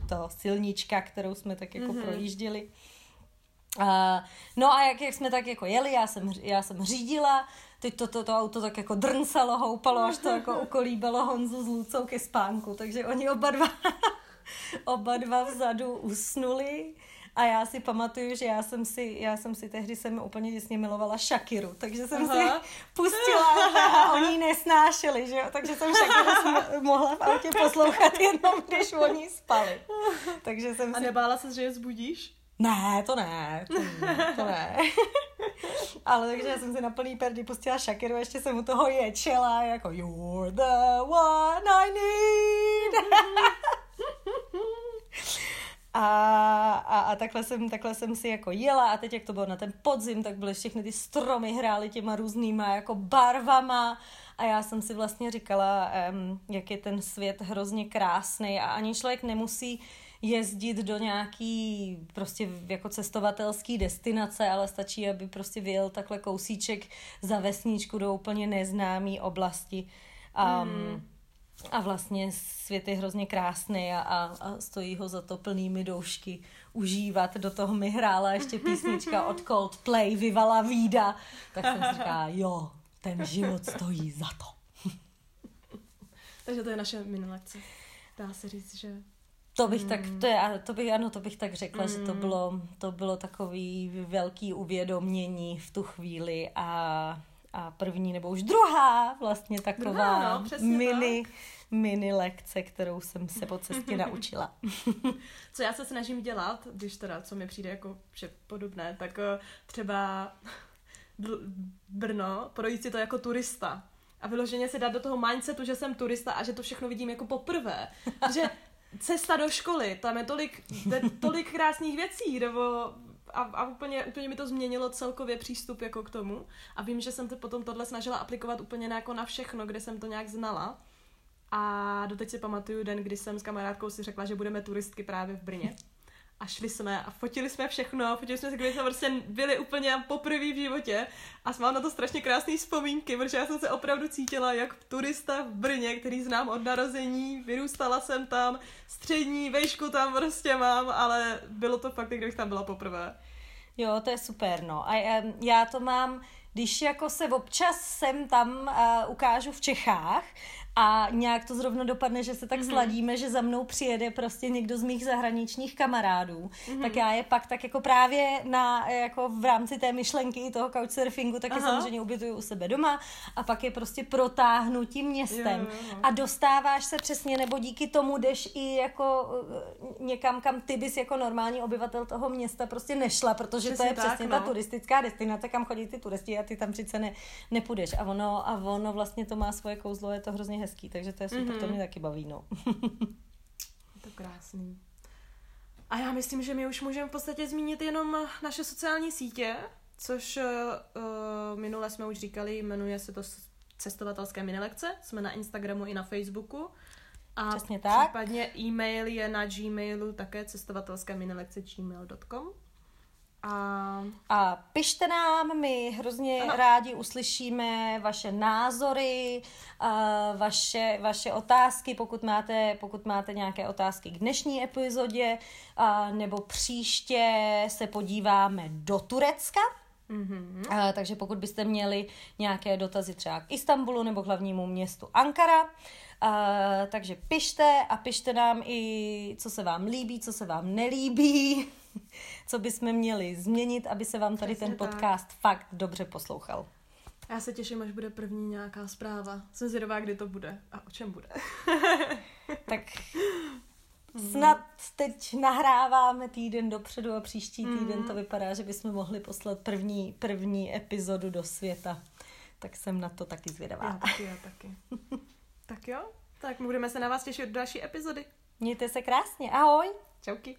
to silnička, kterou jsme tak jako mm-hmm. projížděli. Uh, no a jak, jak jsme tak jako jeli, já jsem, já jsem řídila, teď to, to, to auto tak jako drncalo, houpalo, až to jako ukolíbalo Honzu s Lucou ke spánku, takže oni oba dva, oba dva vzadu usnuli a já si pamatuju, že já jsem si, já jsem si tehdy jsem úplně děsně milovala Shakiru, takže jsem Aha. si pustila a oni nesnášeli, že jo? takže jsem Shakiru mohla v autě poslouchat jenom, když oni spali. Takže jsem a nebála se, že je zbudíš? Ne, to ne, to ne, to ne. Ale takže já jsem si na plný perdy pustila Shakiru, ještě jsem u toho ječela, jako You're the one I need. a, a, a takhle jsem, takhle jsem si jako jela a teď jak to bylo na ten podzim, tak byly všechny ty stromy hrály těma různýma jako barvama a já jsem si vlastně říkala, um, jak je ten svět hrozně krásný a ani člověk nemusí jezdit do nějaký prostě jako cestovatelský destinace, ale stačí, aby prostě vyjel takhle kousíček za vesničku do úplně neznámé oblasti. Um, mm. A vlastně svět je hrozně krásný a, a, a stojí ho za to plnými doušky užívat. Do toho mi hrála ještě písnička od Coldplay, Vivala Vída. Tak jsem si říkala, jo, ten život stojí za to. Takže to je naše minulekce. Dá se říct, že to bych tak, to je, to bych, ano, to bych tak řekla, mm. že to mm. bylo, to bylo takový velký uvědomění v tu chvíli a, a první nebo už druhá vlastně taková druhá, no, mini, tak. mini lekce, kterou jsem se po cestě naučila. co já se snažím dělat, když teda, co mi přijde jako že podobné, tak eh, třeba Brno, projít si to jako turista a vyloženě se dát do toho mindsetu, že jsem turista a že to všechno vidím jako poprvé. Že cesta do školy, tam je tolik, tolik krásných věcí, nebo a, a úplně, úplně mi to změnilo celkově přístup jako k tomu. A vím, že jsem to potom tohle snažila aplikovat úplně jako na všechno, kde jsem to nějak znala. A doteď si pamatuju den, kdy jsem s kamarádkou si řekla, že budeme turistky právě v Brně a šli jsme a fotili jsme všechno, fotili jsme se, když jsme prostě byli úplně poprvé v životě a mám na to strašně krásné vzpomínky, protože já jsem se opravdu cítila jak turista v Brně, který znám od narození, vyrůstala jsem tam, střední vejšku tam prostě mám, ale bylo to fakt, kdybych tam byla poprvé. Jo, to je super, no. A já to mám, když jako se občas sem tam uh, ukážu v Čechách a nějak to zrovna dopadne, že se tak mm-hmm. sladíme, že za mnou přijede prostě někdo z mých zahraničních kamarádů, mm-hmm. tak já je pak tak jako právě na, jako v rámci té myšlenky toho couchsurfingu taky Aha. samozřejmě ubytuju u sebe doma a pak je prostě protáhnu tím městem jo, jo. a dostáváš se přesně, nebo díky tomu jdeš i jako eh, někam, kam ty bys jako normální obyvatel toho města prostě nešla, protože přesně to je tak, přesně no. ta turistická destinace, kam chodí ty turisti a ty tam přece ne, nepůjdeš a ono, a ono vlastně to má svoje kouzlo, je to hrozně hezké hezký, takže to je super, mm-hmm. to mě taky baví, no. je to krásný. A já myslím, že my už můžeme v podstatě zmínit jenom naše sociální sítě, což uh, minule jsme už říkali, jmenuje se to cestovatelské minilekce, jsme na Instagramu i na Facebooku. A Přesně tak. případně e-mail je na gmailu také cestovatelské minilekce gmail.com. A... a pište nám, my hrozně ano. rádi uslyšíme vaše názory, vaše, vaše otázky, pokud máte, pokud máte nějaké otázky k dnešní epizodě, nebo příště se podíváme do Turecka. Mm-hmm. A, takže pokud byste měli nějaké dotazy třeba k Istanbulu nebo k hlavnímu městu Ankara, a, takže pište a pište nám i, co se vám líbí, co se vám nelíbí co bychom měli změnit, aby se vám tady Přesně ten podcast tak. fakt dobře poslouchal. Já se těším, až bude první nějaká zpráva. Jsem zvědavá, kdy to bude a o čem bude. tak snad teď nahráváme týden dopředu a příští týden to mhm. vypadá, že bychom mohli poslat první, první epizodu do světa. Tak jsem na to taky zvědavá. Já taky, já taky. tak jo, tak budeme se na vás těšit do další epizody. Mějte se krásně, ahoj. Čauky.